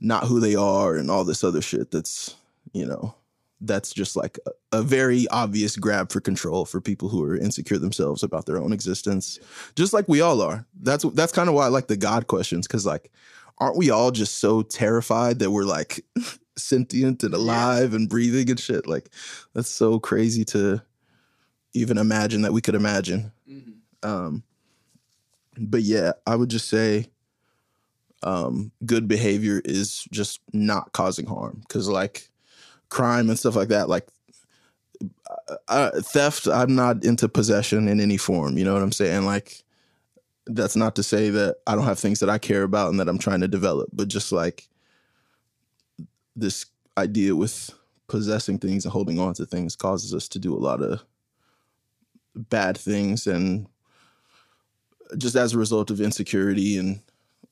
not who they are and all this other shit that's, you know, that's just like a, a very obvious grab for control for people who are insecure themselves about their own existence, just like we all are. That's that's kind of why I like the God questions because like, aren't we all just so terrified that we're like sentient and alive and breathing and shit? Like, that's so crazy to even imagine that we could imagine. Um, but yeah, I would just say um, good behavior is just not causing harm because like crime and stuff like that, like uh, uh, theft, I'm not into possession in any form. You know what I'm saying? Like that's not to say that I don't have things that I care about and that I'm trying to develop, but just like this idea with possessing things and holding on to things causes us to do a lot of bad things and just as a result of insecurity and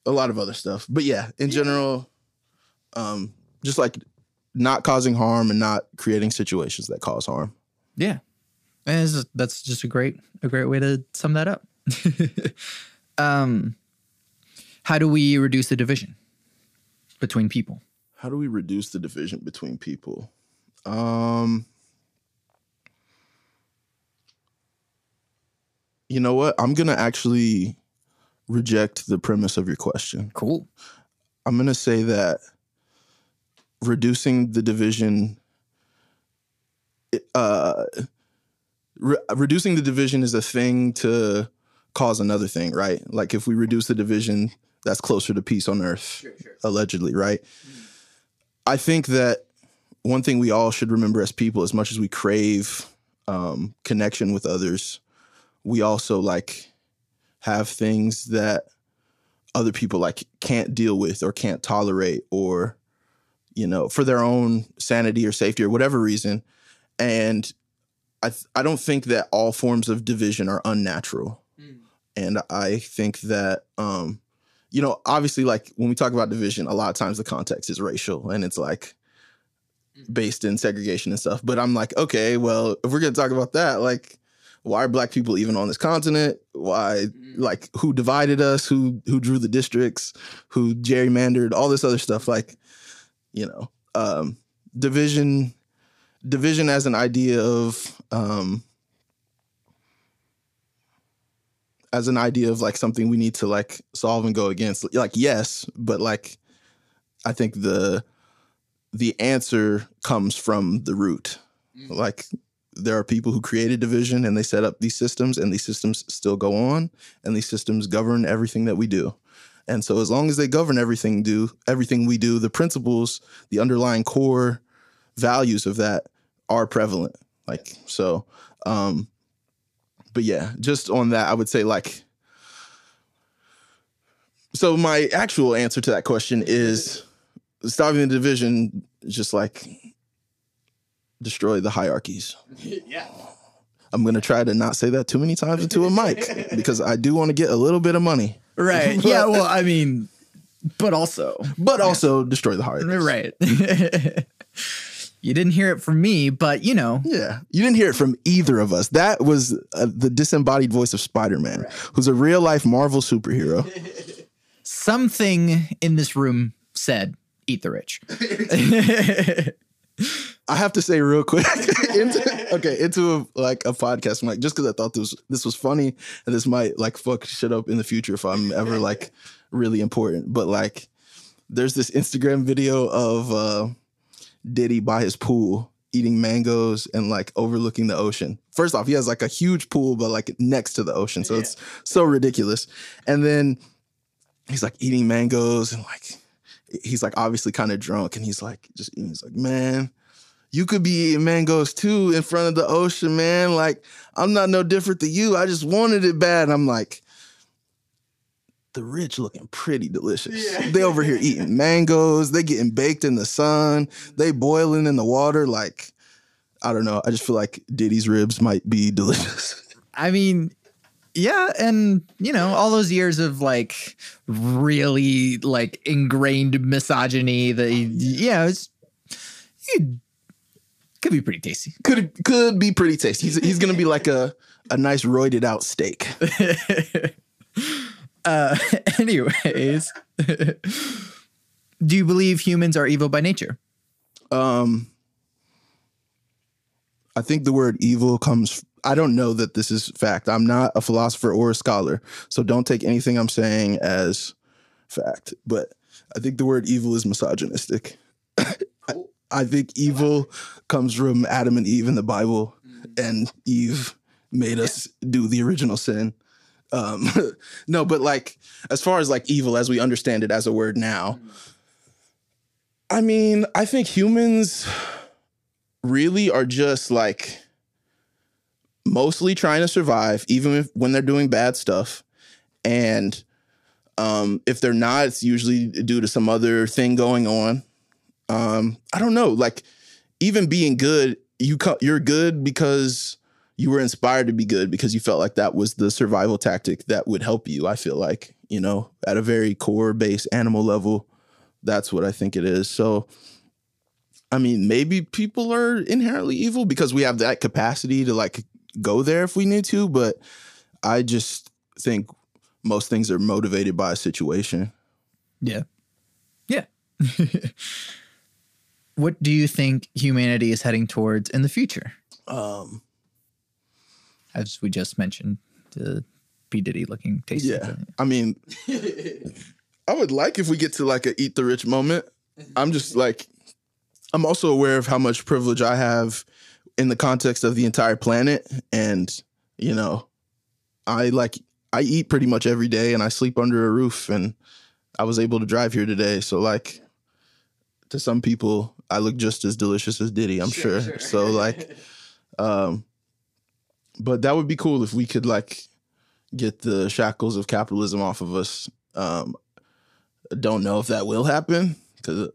a lot of other stuff. But yeah, in general, um, just like not causing harm and not creating situations that cause harm. Yeah. And it's- that's just a great a great way to sum that up. um how do we reduce the division between people? How do we reduce the division between people? Um, you know what? I'm gonna actually reject the premise of your question. Cool. I'm going to say that reducing the division, uh, re- reducing the division is a thing to cause another thing, right? Like if we reduce the division, that's closer to peace on earth, allegedly, right? I think that one thing we all should remember as people, as much as we crave um, connection with others, we also like have things that other people like can't deal with or can't tolerate or you know for their own sanity or safety or whatever reason. And i th- i don't think that all forms of division are unnatural. And i think that um you know obviously like when we talk about division a lot of times the context is racial and it's like based in segregation and stuff. But i'm like okay well if we're going to talk about that like why are black people even on this continent? Why like who divided us? Who who drew the districts? Who gerrymandered? All this other stuff like you know um division division as an idea of um as an idea of like something we need to like solve and go against. Like yes but like i think the the answer comes from the root. Like there are people who created division and they set up these systems and these systems still go on and these systems govern everything that we do. And so as long as they govern everything do everything we do the principles the underlying core values of that are prevalent. Like so um but yeah just on that i would say like so my actual answer to that question is stopping the division just like destroy the hierarchies yeah. I'm gonna try to not say that too many times into a mic because I do want to get a little bit of money, Right. yeah, well, I mean, but also, but also destroy the heart. right. you didn't hear it from me, but you know, Yeah, you didn't hear it from either of us. That was uh, the disembodied voice of Spider-Man, who's a real life Marvel superhero. something in this room said, eat the rich. I have to say real quick, into, okay, into a, like a podcast mic, just because I thought this this was funny and this might like fuck shit up in the future if I'm ever like really important. But like, there's this Instagram video of uh, Diddy by his pool eating mangoes and like overlooking the ocean. First off, he has like a huge pool, but like next to the ocean, so it's so ridiculous. And then he's like eating mangoes and like he's like obviously kind of drunk and he's like just. He's like, man, you could be eating mangoes too in front of the ocean, man. Like, I'm not no different than you. I just wanted it bad. I'm like, the rich looking pretty delicious. They over here eating mangoes. They getting baked in the sun. They boiling in the water. Like, I don't know. I just feel like Diddy's ribs might be delicious. I mean, yeah, and you know, all those years of like really like ingrained misogyny that yeah, it's it could be pretty tasty. could could be pretty tasty. He's he's gonna be like a a nice roided out steak. uh anyways, do you believe humans are evil by nature? Um, I think the word evil comes. I don't know that this is fact. I'm not a philosopher or a scholar, so don't take anything I'm saying as fact. But I think the word evil is misogynistic. I, I think evil comes from Adam and Eve in the Bible, and Eve made us do the original sin. Um, no, but like as far as like evil as we understand it as a word now, I mean, I think humans really are just like mostly trying to survive, even if, when they're doing bad stuff. And um, if they're not, it's usually due to some other thing going on. Um, I don't know. Like even being good, you co- you're good because you were inspired to be good because you felt like that was the survival tactic that would help you. I feel like you know at a very core base animal level, that's what I think it is. So. I mean, maybe people are inherently evil because we have that capacity to like go there if we need to, but I just think most things are motivated by a situation. Yeah. Yeah. what do you think humanity is heading towards in the future? Um, As we just mentioned, the P. Diddy looking tasty. yeah. I mean, I would like if we get to like a eat the rich moment. I'm just like, I'm also aware of how much privilege I have in the context of the entire planet. And, you know, I like, I eat pretty much every day and I sleep under a roof and I was able to drive here today. So, like, to some people, I look just as delicious as Diddy, I'm sure. So, like, um, but that would be cool if we could, like, get the shackles of capitalism off of us. Um, don't know if that will happen because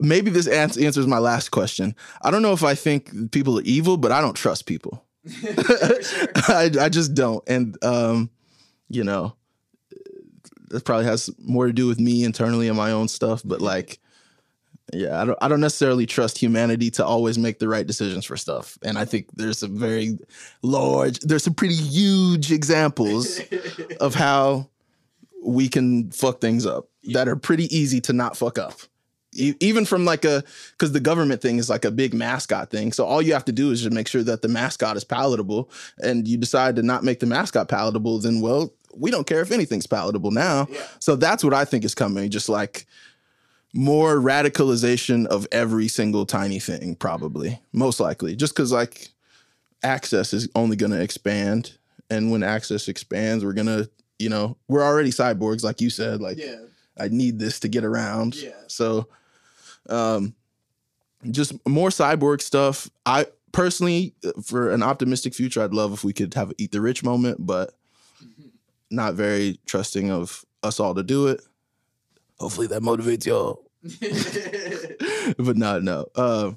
maybe this ans- answers my last question. I don't know if I think people are evil, but I don't trust people. I, I just don't. And, um, you know, that probably has more to do with me internally and my own stuff. But like, yeah, I don't, I don't necessarily trust humanity to always make the right decisions for stuff. And I think there's some very large, there's some pretty huge examples of how we can fuck things up that are pretty easy to not fuck up. Even from like a, because the government thing is like a big mascot thing. So all you have to do is just make sure that the mascot is palatable. And you decide to not make the mascot palatable, then well, we don't care if anything's palatable now. So that's what I think is coming. Just like more radicalization of every single tiny thing, probably, most likely. Just because like access is only going to expand. And when access expands, we're going to, you know, we're already cyborgs, like you said. Like, I need this to get around. Yeah. So, um, just more cyborg stuff. I personally, for an optimistic future, I'd love if we could have an eat the rich moment, but not very trusting of us all to do it. Hopefully that motivates y'all. but no, no. Uh,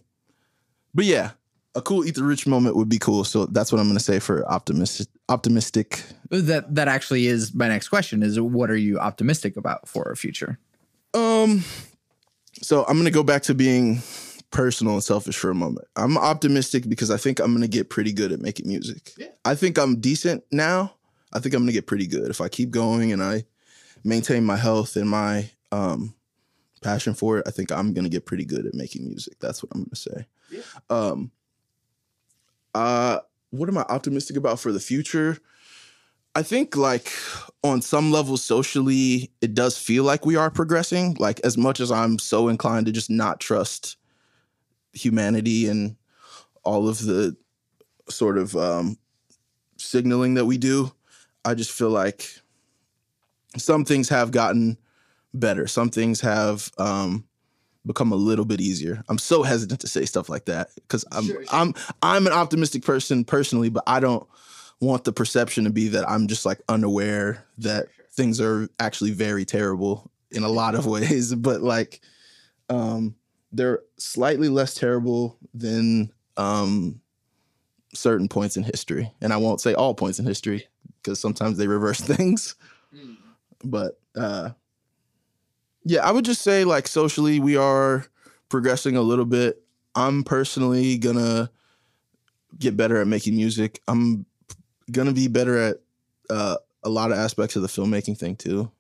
but yeah, a cool eat the rich moment would be cool. So that's what I'm gonna say for optimistic. Optimistic. That that actually is my next question is what are you optimistic about for our future? Um, so I'm gonna go back to being personal and selfish for a moment. I'm optimistic because I think I'm gonna get pretty good at making music. Yeah. I think I'm decent now. I think I'm gonna get pretty good if I keep going and I maintain my health and my um passion for it. I think I'm gonna get pretty good at making music. That's what I'm gonna say. Yeah. Um. Uh, what am I optimistic about for the future? I think like on some level socially, it does feel like we are progressing. Like as much as I'm so inclined to just not trust humanity and all of the sort of um, signaling that we do, I just feel like some things have gotten better. Some things have um, become a little bit easier. I'm so hesitant to say stuff like that because I'm Sure, sure. I'm I'm an optimistic person personally, but I don't want the perception to be that I'm just like unaware that things are actually very terrible in a lot of ways. But like, um, they're slightly less terrible than um, certain points in history, and I won't say all points in history because sometimes they reverse things. But uh, yeah, I would just say like socially we are progressing a little bit. I'm personally gonna get better at making music. I'm gonna be better at uh, a lot of aspects of the filmmaking thing too.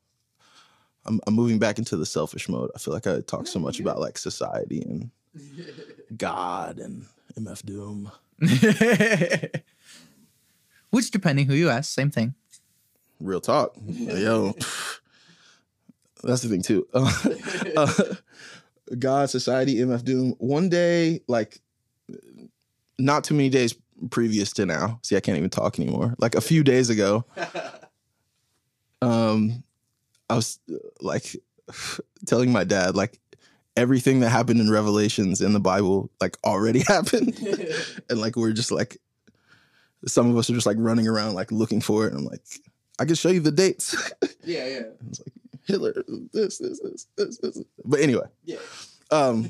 I'm, I'm moving back into the selfish mode. I feel like I talk so much about like society and God and MF Doom. Which, depending who you ask, same thing. Real talk. Yo. That's the thing too. Uh, God, society, MF Doom. One day, like not too many days previous to now. See, I can't even talk anymore. Like a few days ago, um, I was like telling my dad, like everything that happened in Revelations in the Bible, like already happened, and like we're just like some of us are just like running around like looking for it. And I'm like, I can show you the dates. Yeah, yeah. It's like Hitler, this, this, this, this, this. But anyway, Yeah. Um,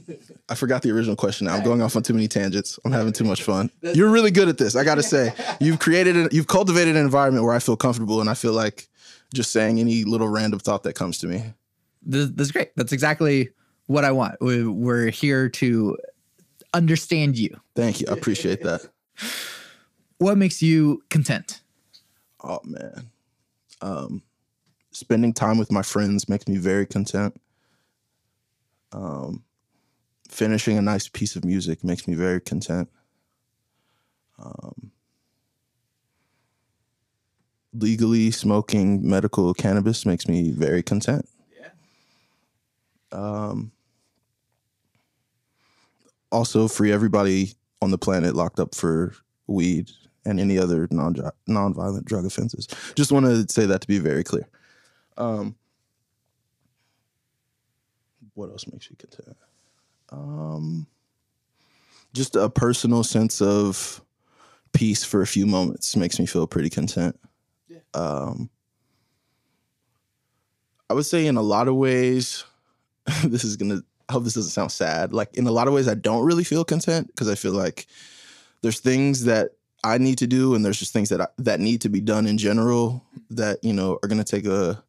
I forgot the original question. Now I'm going off on too many tangents. I'm having too much fun. You're really good at this. I gotta say, you've created, a, you've cultivated an environment where I feel comfortable, and I feel like just saying any little random thought that comes to me. This, this is great. That's exactly what I want. We, we're here to understand you. Thank you. I appreciate that. What makes you content? Oh man, um, spending time with my friends makes me very content. Um, finishing a nice piece of music makes me very content. Um, legally smoking medical cannabis makes me very content. Yeah. Um, also, free everybody on the planet locked up for weed and any other non non-violent drug offenses. Just want to say that to be very clear. Um, what else makes you content? Um, just a personal sense of peace for a few moments makes me feel pretty content. Yeah. Um, I would say in a lot of ways, this is gonna. I hope this doesn't sound sad. Like in a lot of ways, I don't really feel content because I feel like there's things that I need to do, and there's just things that I, that need to be done in general that you know are to take a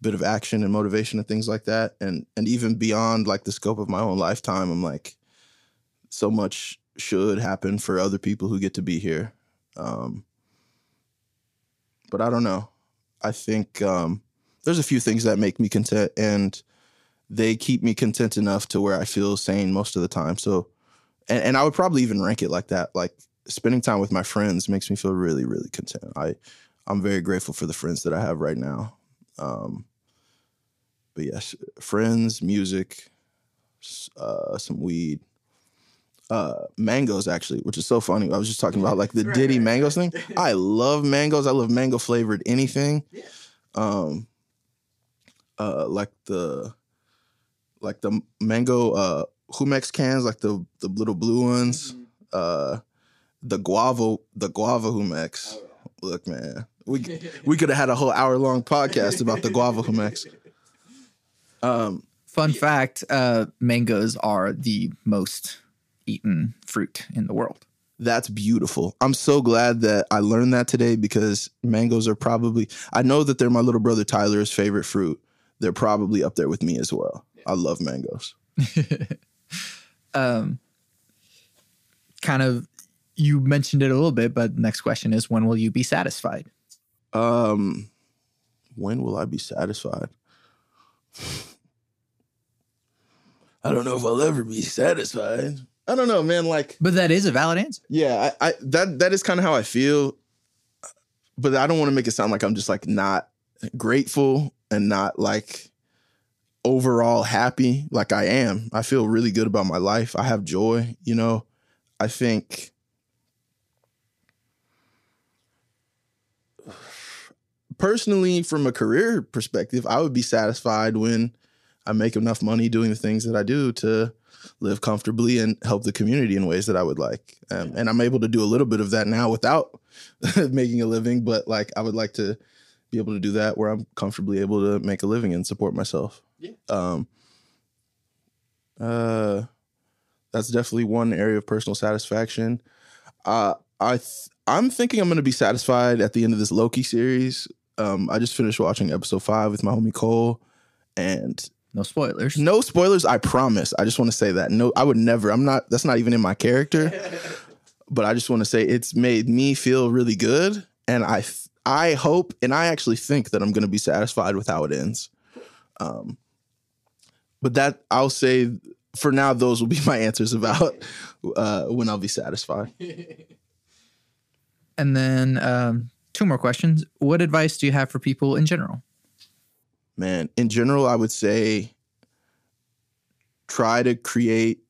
bit of action and motivation and things like that, and and even beyond like the scope of my own lifetime, I'm like, so much should happen for other people who get to be here, um, but I don't know. I think um, there's a few things that make me content, and they keep me content enough to where I feel sane most of the time. So, and, and I would probably even rank it like that, like spending time with my friends makes me feel really really content. I i'm very grateful for the friends that i have right now. Um but yes friends music uh some weed. Uh mangoes actually which is so funny. I was just talking about like the Right, diddy right, mangoes thing. I love mangoes. I love mango flavored anything. Yeah. um uh like the like the mango uh Jumex cans like the the little blue ones. Uh the guava the guava Jumex. Look, man, we we could have had a whole hour long podcast about the guava Jumex. Um, Fun fact uh, mangoes are the most eaten fruit in the world. that's beautiful. I'm so glad that I learned that today because mangoes are probably I know that they're my little brother Tyler's favorite fruit. They're probably up there with me as well. I love mangoes. um, kind of, you mentioned it a little bit, but next question is when will you be satisfied? Um, when will I be satisfied? I don't know if I'll ever be satisfied. I don't know, man. Like But that is a valid answer. Yeah, I, I that that is kind of how I feel. But I don't want to make it sound like I'm just like not grateful and not like overall happy like I am. I feel really good about my life. I have joy, you know. I think personally from a career perspective, I would be satisfied when I make enough money doing the things that I do to live comfortably and help the community in ways that I would like. Um, and I'm able to do a little bit of that now without making a living, but like I would like to be able to do that where I'm comfortably able to make a living and support myself. Yeah. Um, uh, that's definitely one area of personal satisfaction. Uh, I th- I'm thinking I'm going to be satisfied at the end of this Loki series. Um, I just finished watching episode five with my homie Cole, and No spoilers. no spoilers, I promise. I just want to say that. No, I would never. I'm not that's not even in my character. but I just want to say it's made me feel really good and I I hope and I actually think that I'm going to be satisfied with how it ends. Um but that I'll say for now, those will be my answers about uh, when I'll be satisfied. And then um, two more questions. What advice do you have for people in general? Man, in general, I would say try to create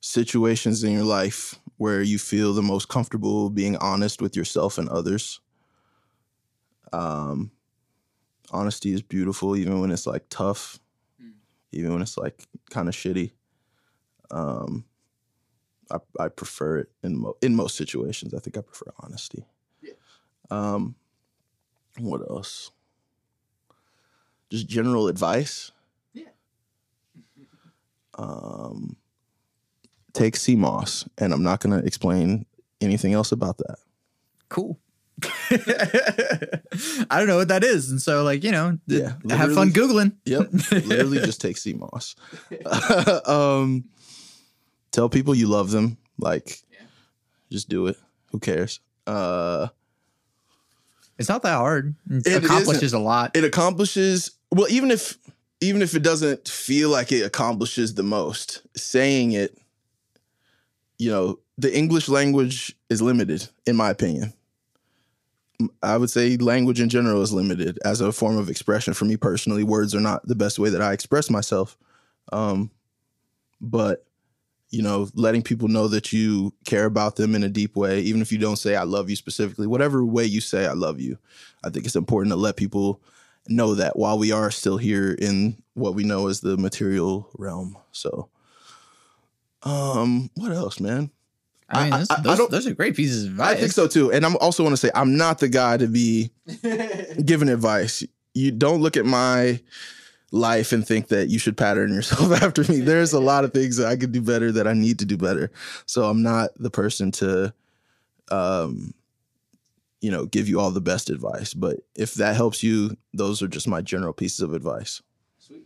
situations in your life where you feel the most comfortable being honest with yourself and others. Um, honesty is beautiful, even when it's like tough, even when it's like kind of shitty. Um, I, I prefer it in mo- in most situations. I think I prefer honesty. Um, what else? Just general advice. Yeah. Um, take CMOS, and I'm not going to explain anything else about that. Cool. I don't know what that is. And so, like, you know, Yeah, have fun Googling. Yep, literally just take CMOS. um, tell people you love them. Like, just do it. Who cares? Uh, It's not that hard. It, It accomplishes a lot. it accomplishes well even if even if it doesn't feel like it accomplishes the most saying it you know the english language is limited in my opinion I would say language in general is limited as a form of expression for me personally words are not the best way that i express myself um but you know letting people know that you care about them in a deep way even if you don't say i love you specifically whatever way you say i love you i think it's important to let people know that while we are still here in what we know as the material realm. So, um, what else, man? I mean, I- those, I- I those, don't- those are great pieces of advice. I think so too. And I'm also want to say I'm not the guy to be giving advice. You don't look at my life and think that you should pattern yourself after me. There's a lot of things that I could do better that I need to do better. So I'm not the person to um you know, give you all the best advice, but if that helps you, those are just my general pieces of advice. Sweet.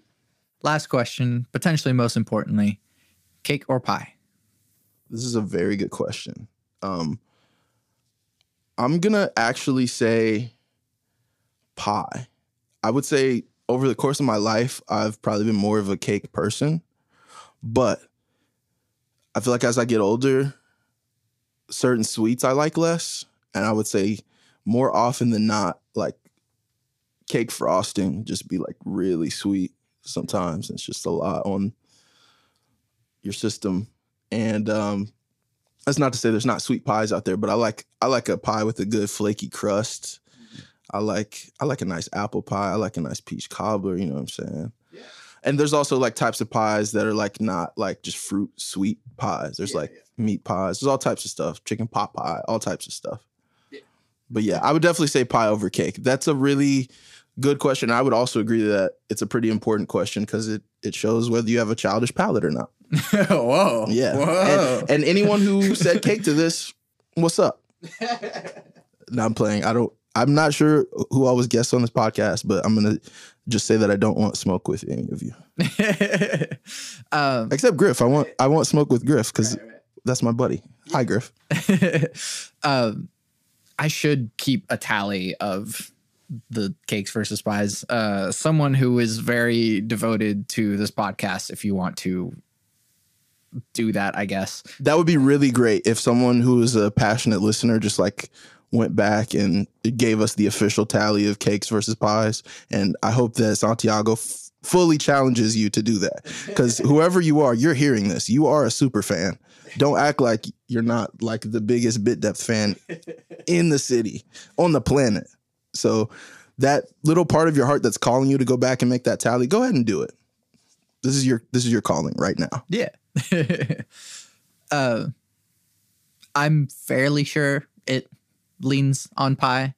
Last question, potentially most importantly, cake or pie? This is a very good question. Um, I'm gonna actually say pie. I would say over the course of my life, I've probably been more of a cake person, but I feel like as I get older, certain sweets I like less, and I would say more often than not, like cake frosting just be like really sweet. Sometimes it's just a lot on your system and um that's not to say there's not sweet pies out there but i like i like a pie with a good flaky crust i like i like a nice apple pie i like a nice peach cobbler you know what i'm saying Yeah. and there's also like types of pies that are like not like just fruit sweet pies there's like meat pies there's all types of stuff chicken pot pie all types of stuff Yeah. but yeah i would definitely say pie over cake that's a really good question i would also agree that it's a pretty important question because it it shows whether you have a childish palate or not Whoa. yeah. Whoa. And, and anyone who said cake to this, what's up? no, I'm playing. I don't. I'm not sure who I was guests on this podcast, but I'm gonna just say that I don't want smoke with any of you, um, except Griff. I want I want smoke with Griff because that's my buddy. Hi, Griff. um, I should keep a tally of the cakes versus pies. Uh, someone who is very devoted to this podcast, if you want to do that, I guess. That would be really great if someone who is a passionate listener just like went back and gave us the official tally of cakes versus pies. And I hope that Santiago f- fully challenges you to do that because whoever you are, you're hearing this. You are a super fan. Don't act like you're not like the biggest bit depth fan in the city on the planet. So that little part of your heart that's calling you to go back and make that tally, go ahead and do it. This is your this is your calling right now. Yeah. uh, I'm fairly sure it leans on pie,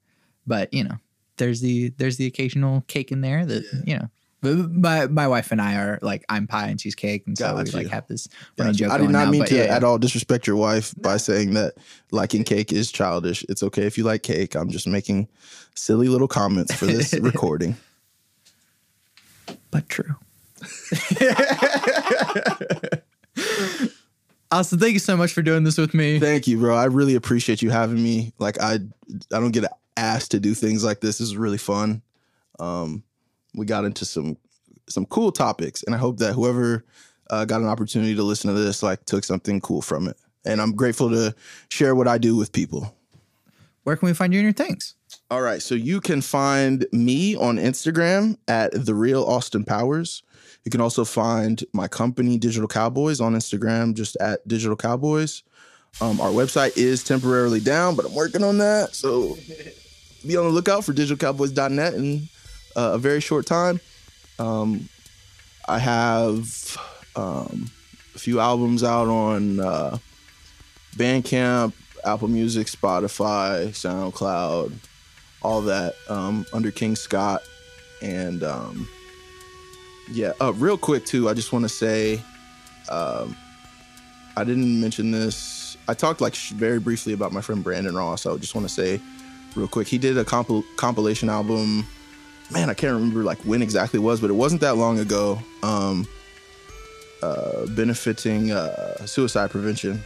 but you know, there's the there's the occasional cake in there that you know. But my my wife and I are like I'm pie and she's cake, and so we Got like have this running Gotcha. joke. I did not now, mean to yeah, yeah. at all disrespect your wife by saying that liking cake is childish. It's okay if you like cake. I'm just making silly little comments for this recording. but true. Austin, thank you so much for doing this with me. Thank you, bro. I really appreciate you having me. Like I I don't get asked to do things like this. This is really fun. Um we got into some some cool topics and I hope that whoever uh, got an opportunity to listen to this, like took something cool from it. And I'm grateful to share what I do with people. Where can we find you and your things? All right. So you can find me on Instagram at the real Austin Powers. You can also find my company, Digital Cowboys, on Instagram, just at Digital Cowboys. Um, our website is temporarily down, but I'm working on that. So be on the lookout for digitalcowboys.net in uh, a very short time. Um, I have um, a few albums out on uh, Bandcamp, Apple Music, Spotify, SoundCloud, all that um, under King Scott. And um, yeah, uh, real quick too, I just want to say um, I didn't mention this. I talked like very briefly about my friend Brandon Ross. I just want to say real quick, he did a compil- compilation album. Man, I can't remember like when exactly it was, but it wasn't that long ago. Um, uh, benefiting uh, suicide prevention,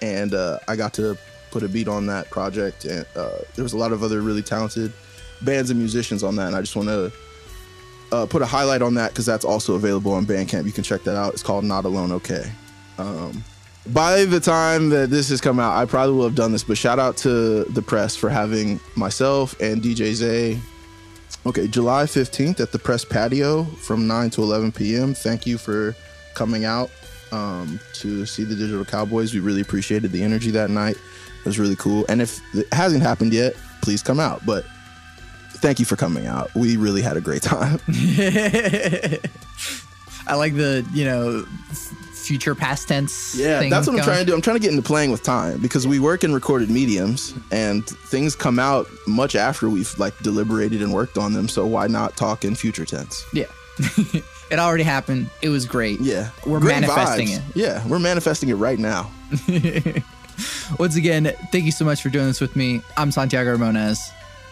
and uh, I got to put a beat on that project. And uh, there was a lot of other really talented bands and musicians on that. And I just want to uh, put a highlight on that because that's also available on Bandcamp. You can check that out. It's called Not Alone Okay. Um, by the time that this has come out, I probably will have done this, but shout out to the press for having myself and DJ Zay. Okay, July 15th at the press patio from 9 to 11 p.m. Thank you for coming out um, to see the Digital Cowboys. We really appreciated the energy that night. It was really cool. And if it hasn't happened yet, please come out. But thank you for coming out. We really had a great time. I like the, you know, f- future past tense. Yeah, thing that's what I'm trying to do. I'm trying to get into playing with time because we work in recorded mediums and things come out much after we've like deliberated and worked on them. So why not talk in future tense? Yeah. it already happened. It was great. Yeah. We're Great manifesting vibes. it. Yeah, we're manifesting it right now. Once again, thank you so much for doing this with me. I'm Santiago Ramones.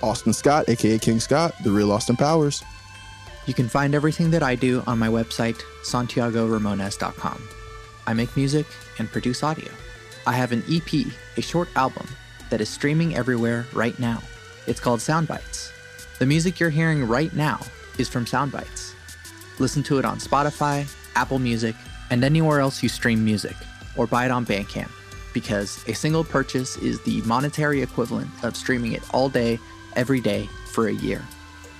Austin Scott, aka King Scott, the real Austin Powers. You can find everything that I do on my website, santiagoramones.com. I make music and produce audio. I have an EP, a short album, that is streaming everywhere right now. It's called Soundbites. The music you're hearing right now is from Soundbites. Listen to it on Spotify, Apple Music, and anywhere else you stream music, or buy it on Bandcamp, because a single purchase is the monetary equivalent of streaming it all day, every day, for a year.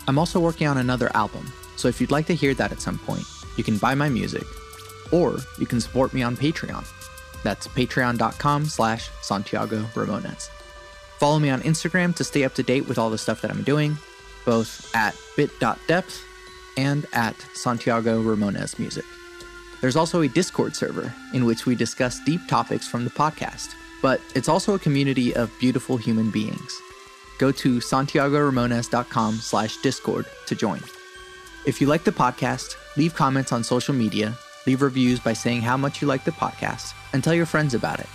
I'm also working on another album, so if you'd like to hear that at some point, you can buy my music, or you can support me on Patreon. That's patreon.com slash Santiago Ramones. Follow me on Instagram to stay up to date with all the stuff that I'm doing, both at bit.depth and at Santiago Ramones Music. There's also a Discord server in which we discuss deep topics from the podcast, but it's also a community of beautiful human beings. Go to santiagoramones.com slash discord to join. If you like the podcast, leave comments on social media, leave reviews by saying how much you like the podcast, and tell your friends about it.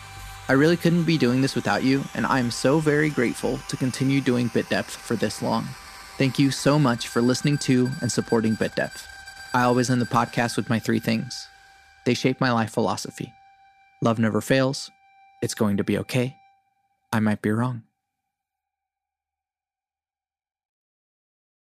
I really couldn't be doing this without you, and I am so very grateful to continue doing Bit Depth for this long. Thank you so much for listening to and supporting Bit Depth. I always end the podcast with my three things. They shape my life philosophy. Love never fails. It's going to be okay. I might be wrong.